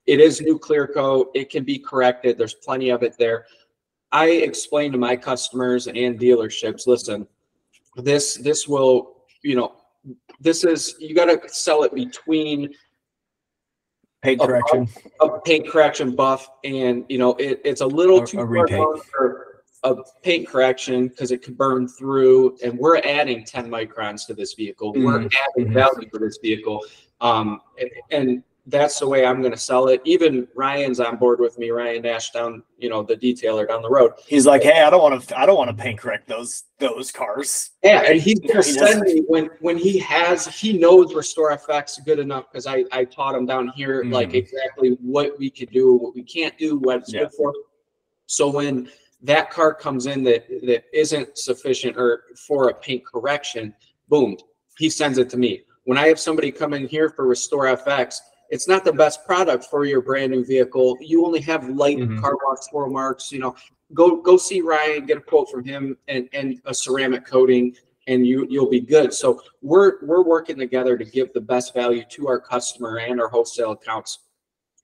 it is new clear coat. It can be corrected. There's plenty of it there. I explain to my customers and dealerships, listen, this this will, you know, this is you got to sell it between paint correction. a paint correction buff and you know it, it's a little A- too a for a paint correction because it could burn through and we're adding 10 microns to this vehicle we're adding mhm. value to this vehicle um and, and that's the way i'm going to sell it even ryan's on board with me ryan nash down you know the detailer down the road He's like, hey, I don't want to. I don't want to paint correct those those cars. Yeah, and he's gonna send me when when he has he knows Restore FX good enough because I I taught him down here like Mhm. exactly what we could do, what we can't do, what it's Yeah. good for. So when that car comes in that that isn't sufficient or for a paint correction, boom, he sends it to me. When I have somebody come in here for Restore FX, it's not the best product for your brand new vehicle. You only have light Mhm. car wash floor marks, you know. Go go see Ryan, get a quote from him and and a ceramic coating and you you'll be good. So we're we're working together to give the best value to our customer and our wholesale accounts.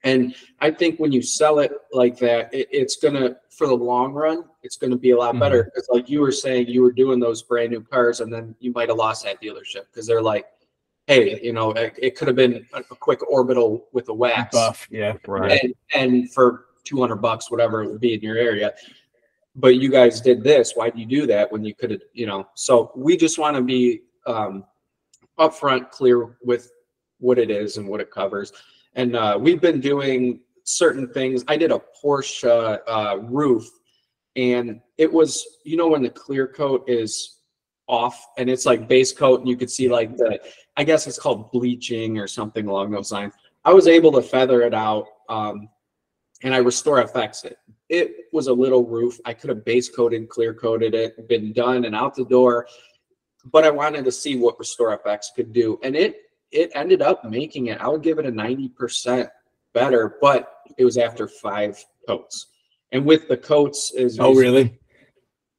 And I think when you sell it like that, it, it's gonna for the long run, it's gonna be a lot better. Because like you were saying, you were doing those brand new cars, and then you might have lost that dealership because they're like, hey, you know, it, it could have been a, a quick orbital with a wax Buff. Yeah. Right. and, and for 200 bucks whatever it would be in your area but you guys did this why do you do that when you could have you know so we just want to be um upfront clear with what it is and what it covers and uh we've been doing certain things i did a porsche uh roof and it was you know when the clear coat is off and it's like base coat and you could see like the i guess it's called bleaching or something along those lines i was able to feather it out um and i restore FX it it was a little roof i could have base coated clear coated it been done and out the door but i wanted to see what restore FX could do and it it ended up making it i would give it a 90% better but it was after five coats and with the coats is Oh, really?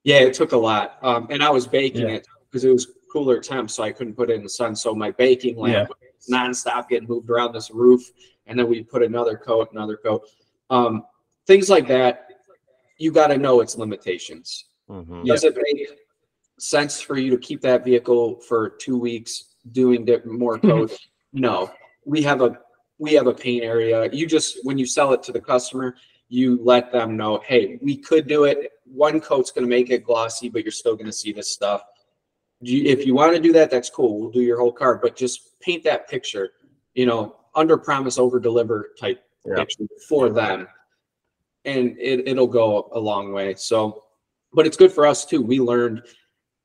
yeah, it took a lot. Um, and I was baking Yeah. it because it was cooler temps, so I couldn't put it in the sun. So my baking lamp was nonstop getting moved around this roof, and then we put another coat, another coat. Um, things like that, you got to know its limitations. Mhm. Does it make sense for you to keep that vehicle for two weeks doing more coats? no. We have a we have a paint area. You just when you sell it to the customer, you let them know, hey, we could do it. One coat's going to make it glossy, but you're still going to see this stuff. Do you, if you want to do that, that's cool. We'll do your whole car, but just paint that picture. You know, under promise, over deliver type Yeah. picture for them. and it, it'll go a long way. So, but it's good for us too. We learned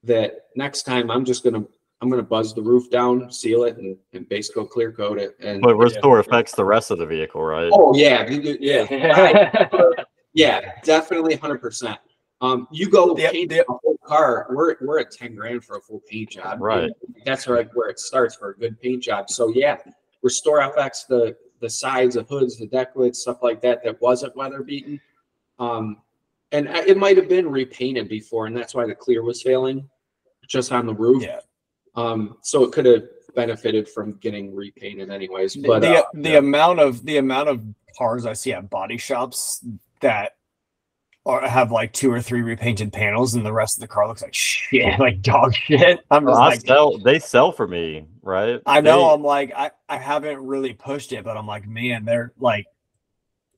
that next time I'm just gonna I'm gonna buzz the roof down, seal it, and, and base coat clear coat it. And But restore FX the rest of the vehicle, right? oh yeah, you- you- yeah, Yeah. yeah, definitely hundred percent. Um, you go The- paint the- a whole car, we're we're at ten grand for a full paint job. Right. That's like where it starts for a good paint job. So yeah, restore FX the the sides, the hoods, the deck lids, stuff like that that wasn't weather beaten. Um, and it might have been repainted before, and that's why the clear was failing, just on the roof. Yeah. Um, so it could have benefited from getting repainted anyways. But the uh, the amount of the amount of cars I see at body shops that are have like two or three repainted panels, and the rest of the car looks like shit, like dog shit. I'm just I like, sell. They sell for me, right? I know. They- I'm like, I I haven't really pushed it, but I'm like, man, they're like.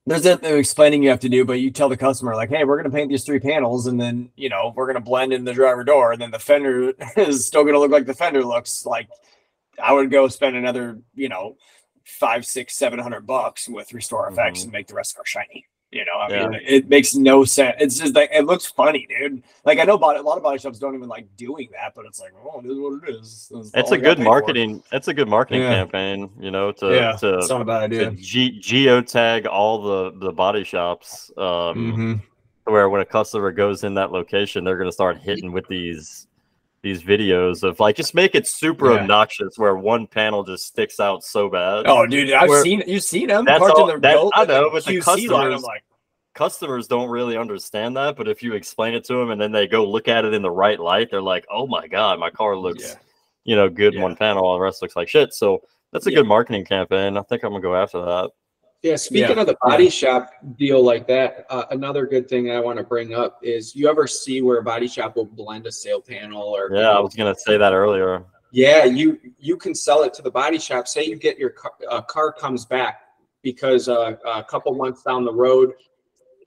There's a explaining you have to do, but you tell the customer like, "Hey, we're gonna paint these three panels, and then you know we're gonna blend in the driver door, and then the fender is still gonna look like the fender looks like." I would go spend another, you know, five, six, seven hundred bucks with Restore FX Mhm. and make the rest of our shiny. You know, I Yeah. mean, it makes no sense. It's just like it looks funny, dude. Like I know body, a lot of body shops don't even like doing that, but it's like, oh, it is what it is. That's It's a good for. marketing. It's a good marketing Yeah. campaign, you know, to Yeah, to, it's not a bad to idea. ge- geotag all the the body shops. Um, Mhm. where when a customer goes in that location, they're gonna start hitting with these these videos of like just make it super Yeah. obnoxious where one panel just sticks out so bad. Oh, dude, I've Where- seen you've seen them That's all- that- I know, but the QC line, I'm customers- like, Customers don't really understand that, but if you explain it to them and then they go look at it in the right light, they're like, "Oh my god, my car looks, Yeah. you know, good in Yeah. one panel, all the rest looks like shit." So that's a good marketing campaign. I think I'm gonna go after that. Yeah, speaking Yeah, of the body shop deal like that, uh, another good thing I want to bring up is you ever see where a body shop will blend a sail panel or Yeah, I was gonna say that earlier. yeah, you you can sell it to the body shop. Say you get your car, uh, car comes back because uh, a couple months down the road,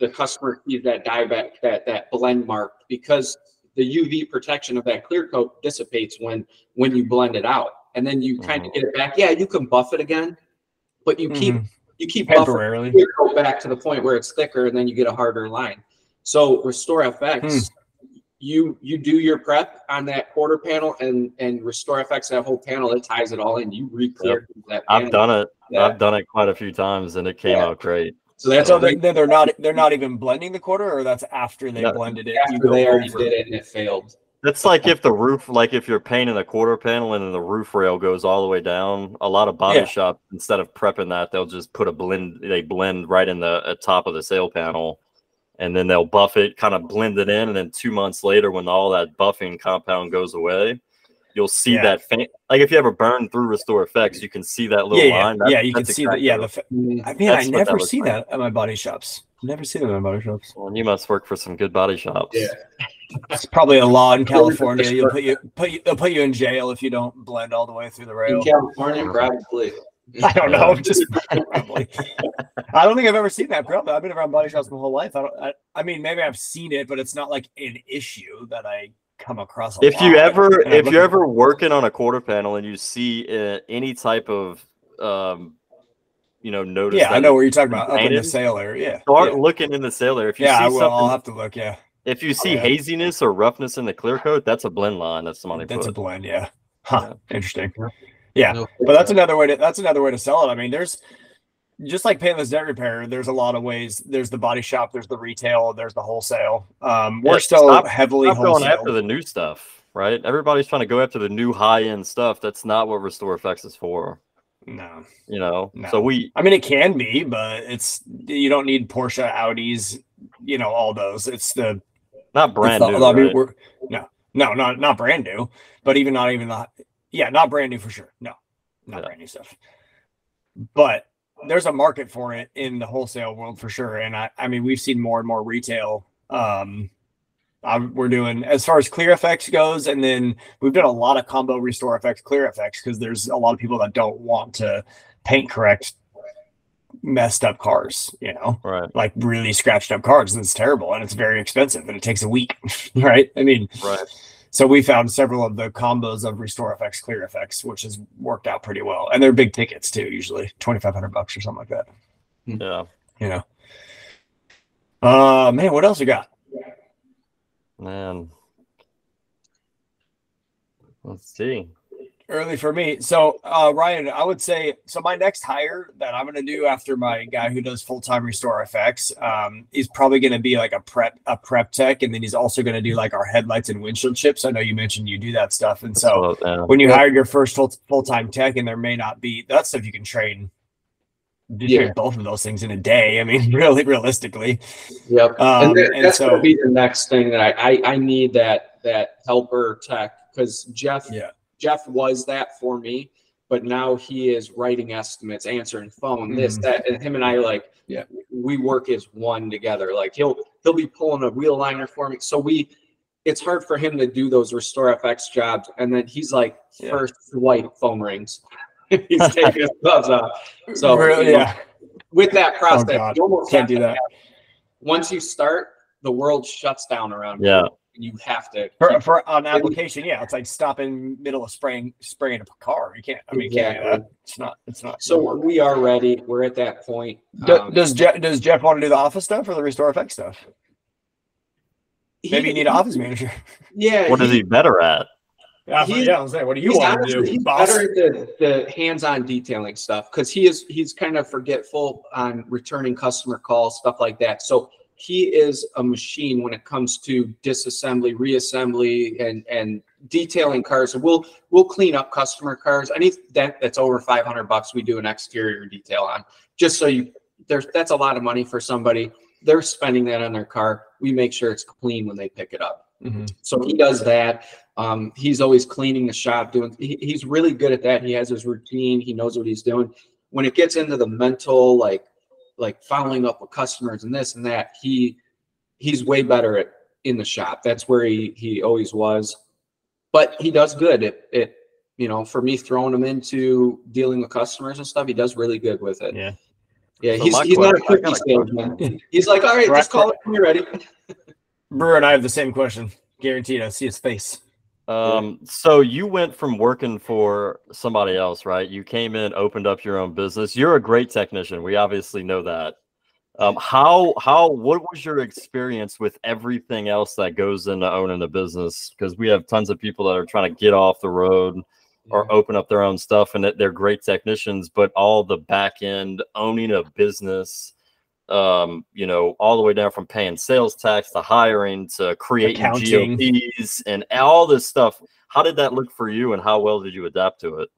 the customer sees that dieback that that blend mark because the UV protection of that clear coat dissipates when when you blend it out, and then you kind of get it back. Yeah, you can buff it again, but you keep mhm, you keep buffing temporarily. clear coat back to the point where it's thicker and then you get a harder line. So Restore FX, Hmm. you you do your prep on that quarter panel and and Restore FX that whole panel, it ties it all in. You re-clear that I've done it. Yeah. I've done it quite a few times, and it came Yeah. out great. So that's So they, they're not they're not even blending the quarter, or that's after they No. blended it. after go they already did it and it failed. It's like if the roof, like if you're painting a quarter panel and then the roof rail goes all the way down. A lot of body Yeah. shops, instead of prepping that, they'll just put a blend. They blend right in the top of the sail panel, and then they'll buff it, kind of blend it in, and then two months later, when all that buffing compound goes away, you'll see Yeah. that. Fa- like if you ever burn through Restore FX, you can see that little Yeah, yeah, line. That's- yeah. You can see that. Yeah, the fa- Mm, I mean, That's I what that never see like. that at my body shops. Never see them at my body shops. well, you must work for some good body shops. Yeah. It's probably a law in California. You'll put you put you they'll put you in jail if you don't blend all the way through the rail. In. California, probably. I don't know, just probably. I don't think I've ever seen that. Probably, I've been around body shops my whole life. I don't. I, I mean, maybe I've seen it, but it's not like an issue that I come across. A if you ever if you're ever working on a quarter panel and you see uh, any type of um you know notice yeah, I know what you're talking about up in the painted, sail area. Yeah, start yeah. looking in the sailor if you Yeah, I see will. I'll have to look. Yeah, if you see yeah. haziness or roughness in the clear coat that's a blend line that's somebody that's a blend. Yeah, huh? Interesting. Yeah. Yeah, but that's another way to that's another way to sell it. I mean, there's just like paintless dent repair. There's a lot of ways. There's the body shop. There's the retail. There's the wholesale. Um, we're Yeah, still stop- heavily Stop going after the new stuff right everybody's trying to go after the new high end stuff that's not what restore FX is for no, you know No. so we I mean it can be, but it's you don't need Porsche, Audis, you know, all those. It's the not brand new a lot of right? people were- no, no, not not brand new, but even not even the yeah, not brand new for sure. No, not Yeah. brand new stuff. But there's a market for it in the wholesale world for sure. And I, I mean, we've seen more and more retail. Um, I'm, we're doing as far as clear effects goes, and then we've done a lot of combo restore FX, clear effects, because there's a lot of people that don't want to paint correct messed up cars, you know? Right. Like really scratched up cars and it's terrible and it's very expensive and it takes a week right? I mean right. so we found several of the combos of restore FX clear effects which has worked out pretty well and they're big tickets too usually 2500 bucks or something like that. Yeah. You know? Uh man, what else we got? Man. Let's see. Early for me. So uh Ryan, I would say so my next hire that I'm gonna do after my guy who does full-time restore FX um is probably gonna be like a prep a prep tech and then he's also gonna do like our headlights and windshield chips. I know you mentioned you do that stuff. And so yeah. when you hire your first full full-time tech and there may not be that stuff you can train you Yeah. train both of those things in a day. I mean, really realistically. Yep. Um, and that, and that's so- gonna be the next thing that I I, I need that that helper tech because Jeff Yeah. Jeff was that for me, but now he is writing estimates, answering phone, this Mhm. that, and him and I like Yeah. we work as one together. Like he'll he'll be pulling a wheel liner for me, so we. It's hard for him to do those Restore FX jobs, and then he's like Yeah. first white phone rings. he's taking his gloves off. So Really, you know, yeah. with that process, Oh, you almost Can't do that. have- once you start, the world shuts down around you. Yeah. and you have to. For, keep- for an application, yeah, it's like stopping middle of spraying spraying a car. You can't. I mean, you can't do Exactly. that. It's not. It's not. so we are ready. We're at that point. Do- Um, does Jeff does Jeff want to do the office stuff or the restore effect stuff? Maybe you need an office manager. Yeah. What is he better at? Yeah, He's- yeah. I'm saying, what do you he's want honestly- to do, he's boss? better at the, the hands-on detailing stuff because he is he's kind of forgetful on returning customer calls, stuff like that. So he is a machine when it comes to disassembly, reassembly, and and detailing cars. So we'll we'll clean up customer cars. Any dent that's over 500 bucks, we do an exterior detail on. Just so you there's that's a lot of money for somebody. They're spending that on their car. We make sure it's clean when they pick it up. Mhm. So he does that. Um, he's always cleaning the shop, doing. He, he's really good at that. He has his routine. He knows what he's doing. When it gets into the mental, like like following up with customers and this and that, he he's way better at in the shop. That's where he he always was. But he does good at it. You know, for me throwing him into dealing with customers and stuff, he does really good with it. Yeah. Yeah, So he's, my he's not a question- cookie salesman. He's like, all right, Right, just call it when you're ready. Brewer and I have the same question. Guaranteed, I see his face. Um, so you went from working for somebody else, right? You came in, opened up your own business. You're a great technician. We obviously know that. Um, how how what was your experience with everything else that goes into owning a business? Because we have tons of people that are trying to get off the road or open up their own stuff, and that they're great technicians, but all the back end owning a business, um, you know, all the way down from paying sales tax to hiring to creating Accounting. GOPs and all this stuff. How did that look for you, and how well did you adapt to it?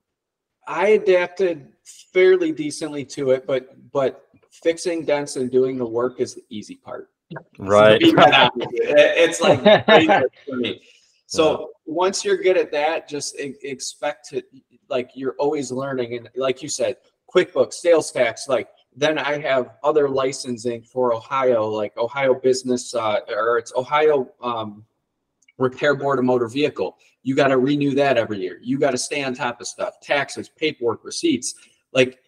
I adapted fairly decently to it, but but fixing dents and doing the work is the easy part. Right. To be that honest, it- It's like for me. So once you're good at that, just expect to like you're always learning. And like you said, QuickBooks, sales tax, like then I have other licensing for Ohio, like Ohio Business uh, or it's Ohio um, Repair Board of Motor Vehicle. You got to renew that every year. You got to stay on top of stuff, taxes, paperwork, receipts. Like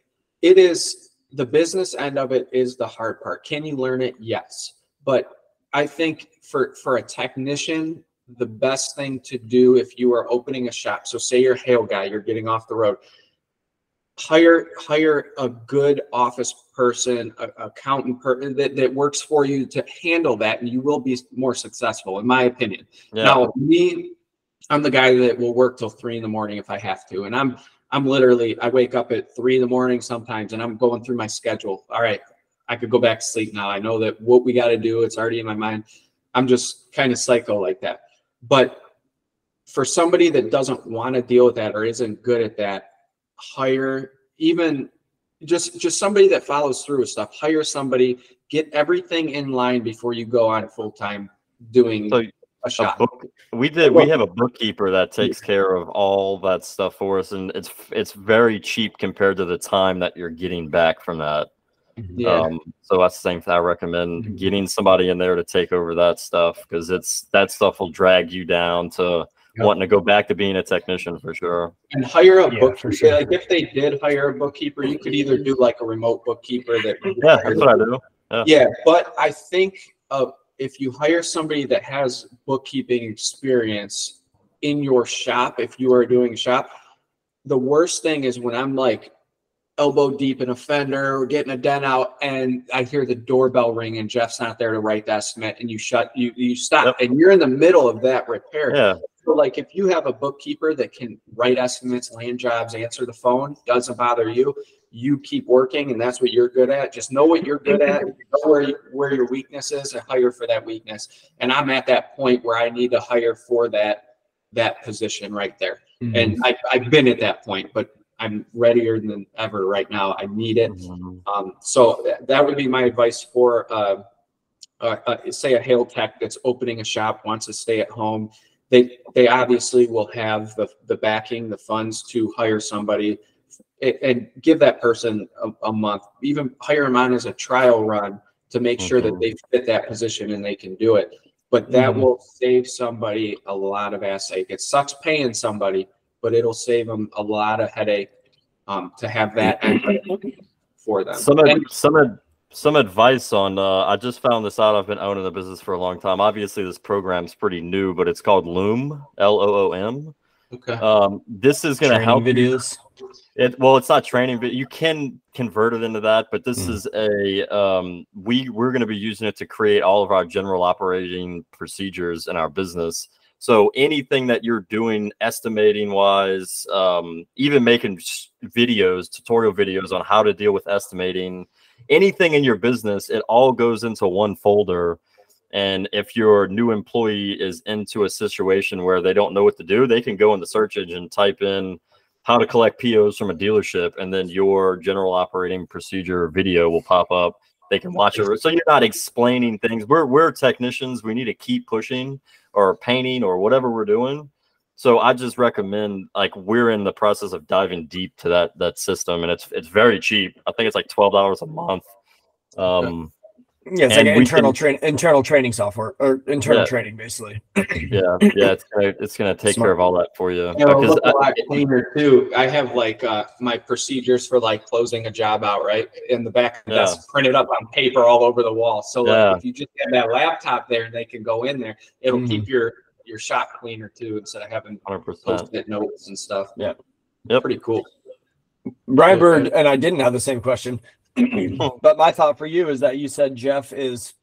it is the business end of it is the hard part. Can you learn it? Yes. But I think for for a technician, the best thing to do if you are opening a shop, so say you're a hail guy, you're getting off the road, hire hire a good office person, a, accountant person that, that works for you to handle that, and you will be more successful, in my opinion. Yeah. Now, me, I'm the guy that will work till three in the morning if I have to, and I'm I'm literally I wake up at three in the morning sometimes, and I'm going through my schedule. All right, I could go back to sleep now. I know that what we got to do, it's already in my mind. I'm just kind of psycho like that. But for somebody that doesn't want to deal with that or isn't good at that, hire even just just somebody that follows through with stuff. Hire somebody, get everything in line before you go on full time doing So a a shop. book we did we have a bookkeeper that takes care of all that stuff for us and it's it's very cheap compared to the time that you're getting back from that Yeah. um so that's the same thing i recommend Mhm. getting somebody in there to take over that stuff because it's that stuff will drag you down to Yep. Wanting to go back to being a technician for sure and hire a Yeah, bookkeeper. for sure. Like if they did hire a bookkeeper, you could either do like a remote bookkeeper that yeah that's what i do Yeah, but I think uh, if you hire somebody that has bookkeeping experience in your shop, if you are doing shop, the worst thing is when I'm like, elbow deep in a fender or getting a dent out and I hear the doorbell ring and Jeff's not there to write the estimate and you shut you you stop and you're in the middle of that repair. Yeah. So like if you have a bookkeeper that can write estimates, land jobs, answer the phone, doesn't bother you, you keep working and that's what you're good at. Just know what you're good at, know where you, where your weakness is and hire for that weakness. And I'm at that point where I need to hire for that that position right there. Mm-hmm. And I, I've been at that point, but I'm readier than ever right now. I need it. Mhm. Um, so th- that would be my advice for, uh, uh, uh, say a hail tech that's opening a shop, wants to stay at home. They, they obviously will have the, the backing, the funds to hire somebody and, give that person a, a month, even hire them on as a trial run to make sure that Mhm. they fit that position and they can do it. But that Mhm. will save somebody a lot of ass ache. It sucks paying somebody, but it'll save them a lot of headache um, to have that for them. Some ad- And- some ad- some advice on. Uh, I just found this out. I've been owning the business for a long time. Obviously, this program's pretty new, but it's called Loom. L O O M. okay. Um, this is going to help you- videos. It well, it's not training, but you can convert it into that. But this Mm. is a um, we we're going to be using it to create all of our general operating procedures in our business. So anything that you're doing, estimating wise, um, even making videos, tutorial videos on how to deal with estimating, anything in your business, it all goes into one folder. And if your new employee is into a situation where they don't know what to do, they can go in the search engine, type in how to collect POs from a dealership, and then your general operating procedure video will pop up. They can watch it. So you're not explaining things. We're we're technicians. We need to keep pushing or painting or whatever we're doing. So I just recommend like we're in the process of diving deep to that that system, and it's it's very cheap. I think it's like twelve dollars a month. Um, Yeah, it's And like we internal can- train internal training software or internal Yeah. training basically. yeah, yeah, it's gonna it's gonna take Smart. care of all that for you. Yeah, it'll Because look I- a lot cleaner too. I have like uh, my procedures for like closing a job out, right? In the back of Yeah. desk, printed up on paper all over the wall. So like, Yeah. if you just have that laptop there and they can go in there, it'll Mhm. keep your your shop cleaner too instead of having 100%. post-it notes and stuff. Yeah. Yep. Pretty cool. Brian Bird and I didn't have the same question, but my thought for you is that you said Jeff is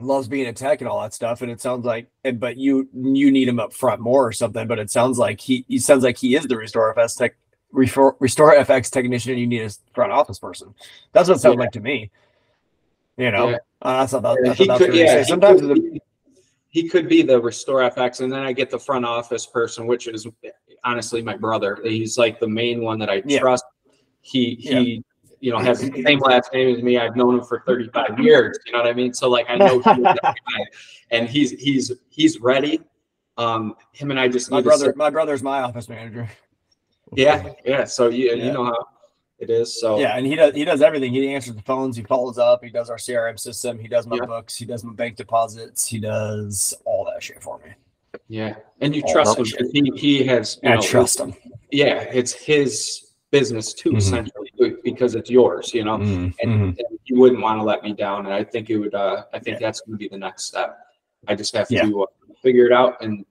loves being a tech and all that stuff, and it sounds like, and- but you you need him up front more or something. But it sounds like he he sounds like he is the Restore FX tech Restore, Restore FX technician. and You need a front office person. That's what it sounds Yeah. like to me. You know, Yeah. uh, I thought that, I He thought that's could, what you were yeah, Sometimes could the, be- he could be the Restore FX, and then I get the front office person, which is honestly my brother. He's like the main one that I Yeah. trust. He he, you know, has the same last name as me. I've known him for 35 years. You know what I mean? So like I know guy, and he's he's he's ready. Um, him and I just my brother, my brother's my office manager. yeah, yeah. So you Yeah. you know how it is. So Yeah, and he does he does everything. He answers the phones, he follows up, he does our CRM system, he does my Yeah. books, he does my bank deposits, he does all that shit for me. yeah, and you Oh, trust no him. 'cause He he has you I know, trust him. yeah, it's his business too, Mhm. essentially, because it's yours, you know. Mhm, And, mhm. and you wouldn't want to let me down, and I think it would. Uh, I think that's going to be the next step. I just have Yeah. to uh, figure it out and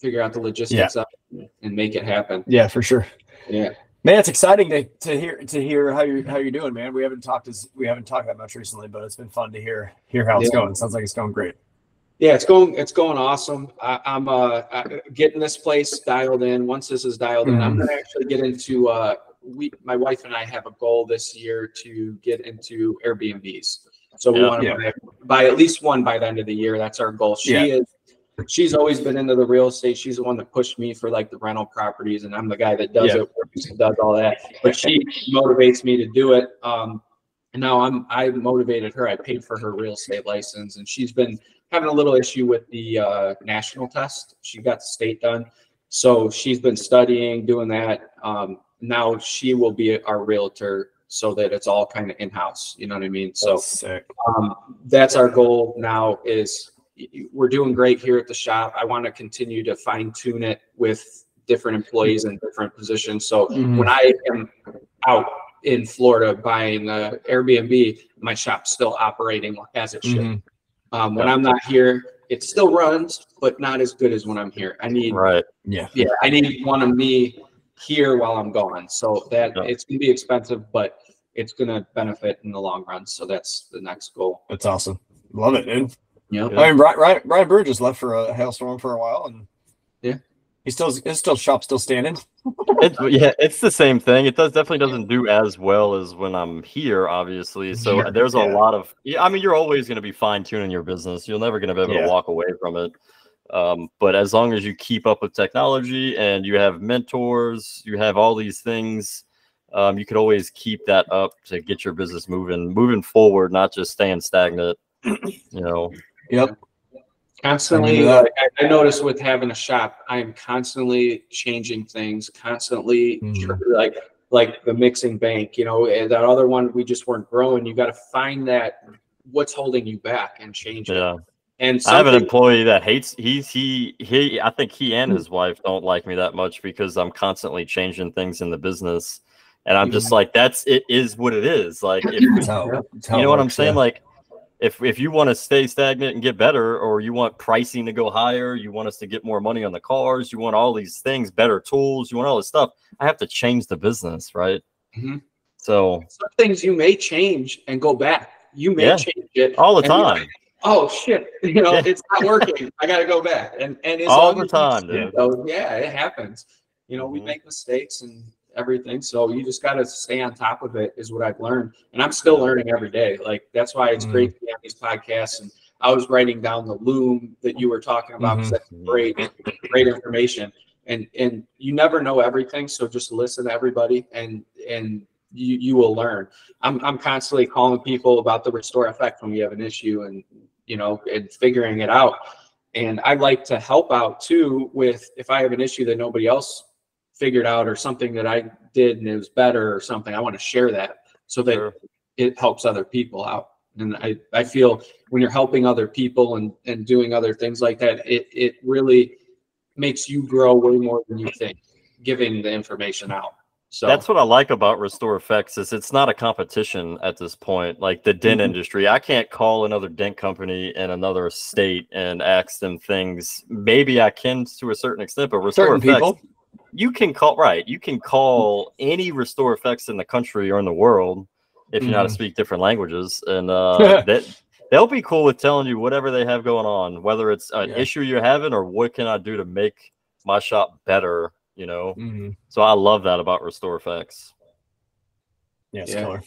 figure out the logistics of it and make it happen. Yeah, for sure. Yeah, Man, it's exciting to, to hear to hear how you're how you're doing, man. We haven't talked as we haven't talked that much recently, but it's been fun to hear hear how it's Yeah. going. It sounds like it's going great. yeah, it's going. It's going awesome. I, I'm uh, getting this place dialed in. Once this is dialed in, I'm going to actually get into. Uh, we, my wife and I have a goal this year to get into Airbnbs. So we Yeah. want to Yeah. buy, buy at least one by the end of the year. That's our goal. She is. She's always been into the real estate. She's the one that pushed me for like the rental properties, and I'm the guy that does Yeah. it, works and does all that. But she motivates me to do it. Um, and now I'm I motivated her. I paid for her real estate license, and she's been having a little issue with the uh, national test. She got the state done, so she's been studying, doing that. Um, now she will be our realtor, so that it's all kind of in house. You know what I mean? So sick. um, that's our goal now is we're doing great here at the shop. I want to continue to fine tune it with different employees in different positions. So Mhm. when I am out in Florida buying a Airbnb, my shop's still operating as it should. Mhm. Um, when I'm not here, it still runs, but not as good as when I'm here. I need, Right. Yeah. yeah, I need one of me here while I'm gone. So that Yeah. it's gonna be expensive, but it's gonna benefit in the long run. So that's the next goal. That's awesome. Love it, dude. Yeah. I mean, Brian, Brian, Brian Bird just left for a hailstorm for a while, and Yeah. he's still his still shop still standing. It's, yeah, it's the same thing. It does definitely doesn't do as well as when I'm here, obviously. So Yeah, there's a lot of yeah. I mean, you're always going to be fine tuning your business. You're never going to be able Yeah. to walk away from it. Um, but as long as you keep up with technology and you have mentors, you have all these things. Um, you could always keep that up to get your business moving, moving forward, not just staying stagnant. You know, Yep. Constantly, do that. like, I, I notice with having a shop, I am constantly changing things, constantly Mhm. like like the mixing bank. You know, and that other one we just weren't growing. You got to find that what's holding you back and change it. yeah. And I have an employee that hates he's he he I think he and his wife don't like me that much because I'm constantly changing things in the business. And I'm just like that's it is what it is. Like if That's how- that's how you it know what I'm saying? yeah. Like if if you want to stay stagnant and get better, or you want pricing to go higher, you want us to get more money on the cars, you want all these things, better tools, you want all this stuff, I have to change the business, right? Mhm. So some things you may change and go back. You may Yeah. change it all the and like, time. oh shit, you know, Yeah. it's not working. I got to go back. And and as All the time, dude. those- yeah, it happens. You know, we Mhm. make mistakes and everything, so you just got to stay on top of it. Is what I've learned, and I'm still learning every day. Like that's why it's Mm. great to be on these podcasts. And I was writing down the loom that you were talking about because that's Mhm. great, great information. And and you never know everything, so just listen to everybody, and and you you will learn. I'm I'm constantly calling people about the restore FX when we have an issue and you know and figuring it out. And I like to help out too with if I have an issue that nobody else figured out or something that I did and it was better or something. I want to share that so that Sure. it helps other people out. And I, I feel when you're helping other people and, and doing other things like that, it, it really makes you grow way more than you think, giving the information out. So That's what I like about Restore FX is it's not a competition at this point. Like the dent Mhm. industry, I can't call another dent company in another state and ask them things. Maybe I can to a certain extent, but Restore Certain Effects, people. You can call right. You can call any Restore FX in the country or in the world if you know how to Mhm. speak different languages, and uh, that they'll be cool with telling you whatever they have going on, whether it's an Yeah. issue you're having or what can I do to make my shop better. You know, Mhm. so I love that about Restore FX. Yeah, it's Yeah. killer.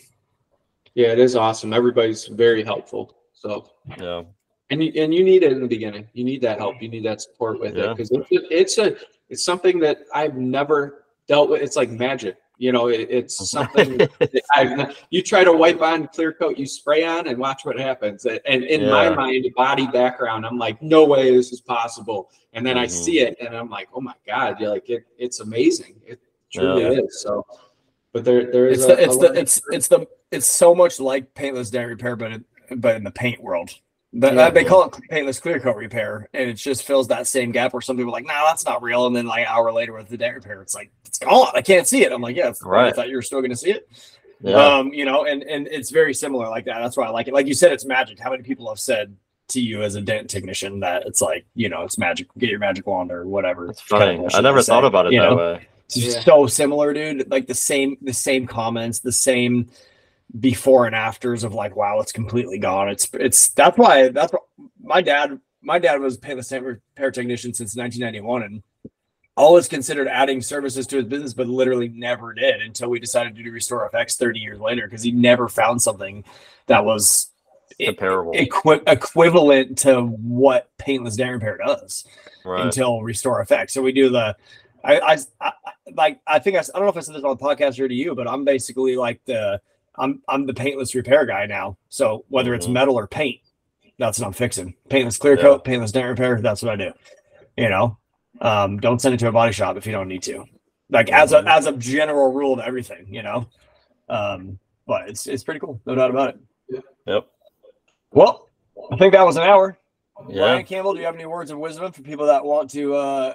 yeah, it is awesome. Everybody's very helpful. So Yeah. and you, and you need it in the beginning. You need that help. You need that support with it because it's, it's a it's something that I've never dealt with. It's like magic. You know, it, it's something I've not, you try to wipe on clear coat, you spray on, and watch what happens. And in my mind, body background, I'm like, no way this is possible. And then I Mhm. see it, and I'm like, oh my god, you're like it, it's amazing. It truly Yeah. is. So, but there there is It's a, the, it's the it's it's the it's so much like paintless dent repair, but in, but in the paint world. The, Yeah. they call it paintless clear coat repair, and it just fills that same gap where some people are like, "No, that's not real." And then like an hour later with the dent repair, it's like it's gone. I can't see it. I'm like, "Yeah, right. I thought you were still going to see it." Yeah. Um, you know, and and it's very similar like that. That's why I like it. Like you said, it's magic. How many people have said to you as a dent technician that it's like, you know, it's magic. Get your magic wand or whatever. It's kind of funny. I never they thought say, about it you that know? way. It's Yeah. so similar, dude. Like the same, the same comments, the same before and afters of like, wow, it's completely gone. It's it's that's why that's what my dad. My dad was a painless repair technician since 1991, and always considered adding services to his business, but literally never did until we decided to do Restore FX 30 years later because he never found something that was Comparable. equi- equivalent to what paintless dent repair does Right. until restore FX. So we do the, I, I, I like, I think I, I don't know if I said this on the podcast or to you, but I'm basically like the, I'm, I'm the paintless repair guy now. So whether it's Mhm. metal or paint, that's what I'm fixing. Paintless clear Yeah. coat, paintless dent repair. That's what I do. You know, um, don't send it to a body shop if you don't need to. Like as a Mhm. as a general rule of everything, you know. Um, but it's it's pretty cool, no doubt about it. Yep. Well, I think that was an hour. Yeah. Ryan Campbell, do you have any words of wisdom for people that want to uh,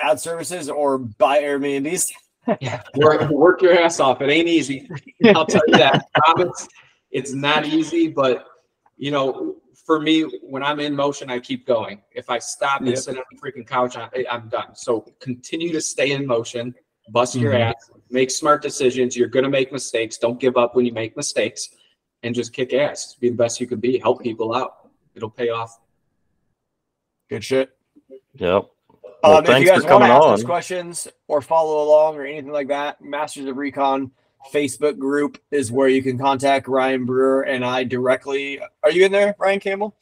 add services or buy Airbnbs? work, work your ass off. It ain't easy. I'll tell you that. I promise. It's not easy, but you know, for me, when I'm in motion, I keep going. If I stop and Yep. sit on the freaking couch, I, I'm done. So continue to stay in motion. bust your Mhm. ass, make smart decisions. You're going to make mistakes. Don't give up when you make mistakes and just kick ass. Be the best you can be. Help people out. It'll pay off. Good shit. Yep. Well, Um, if you thanks guys for want to coming ask on. us questions or follow along or anything like that, Masters of Recon Facebook group is where you can contact Ryan Brewer and I directly. Are you in there, Ryan Campbell?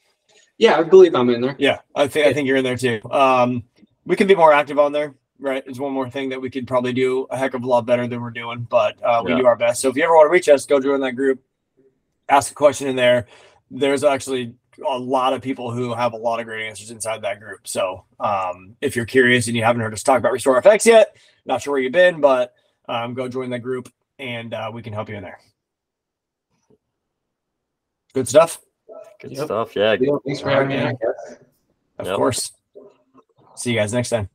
Yeah, I believe I'm in there. Yeah, I think I think you're in there too. Um, we can be more active on there, right? It's one more thing that we could probably do a heck of a lot better than we're doing, but uh, we Yeah. do our best. So if you ever want to reach us, go join that group, ask a question in there. There's actually a lot of people who have a lot of great answers inside that group. So um, if you're curious and you haven't heard us talk about Restore FX yet, not sure where you've been, but um, go join that group and uh, we can help you in there. Good stuff. Good Yep. stuff. Yeah. Thanks for having me. Of Yep. course. See you guys next time.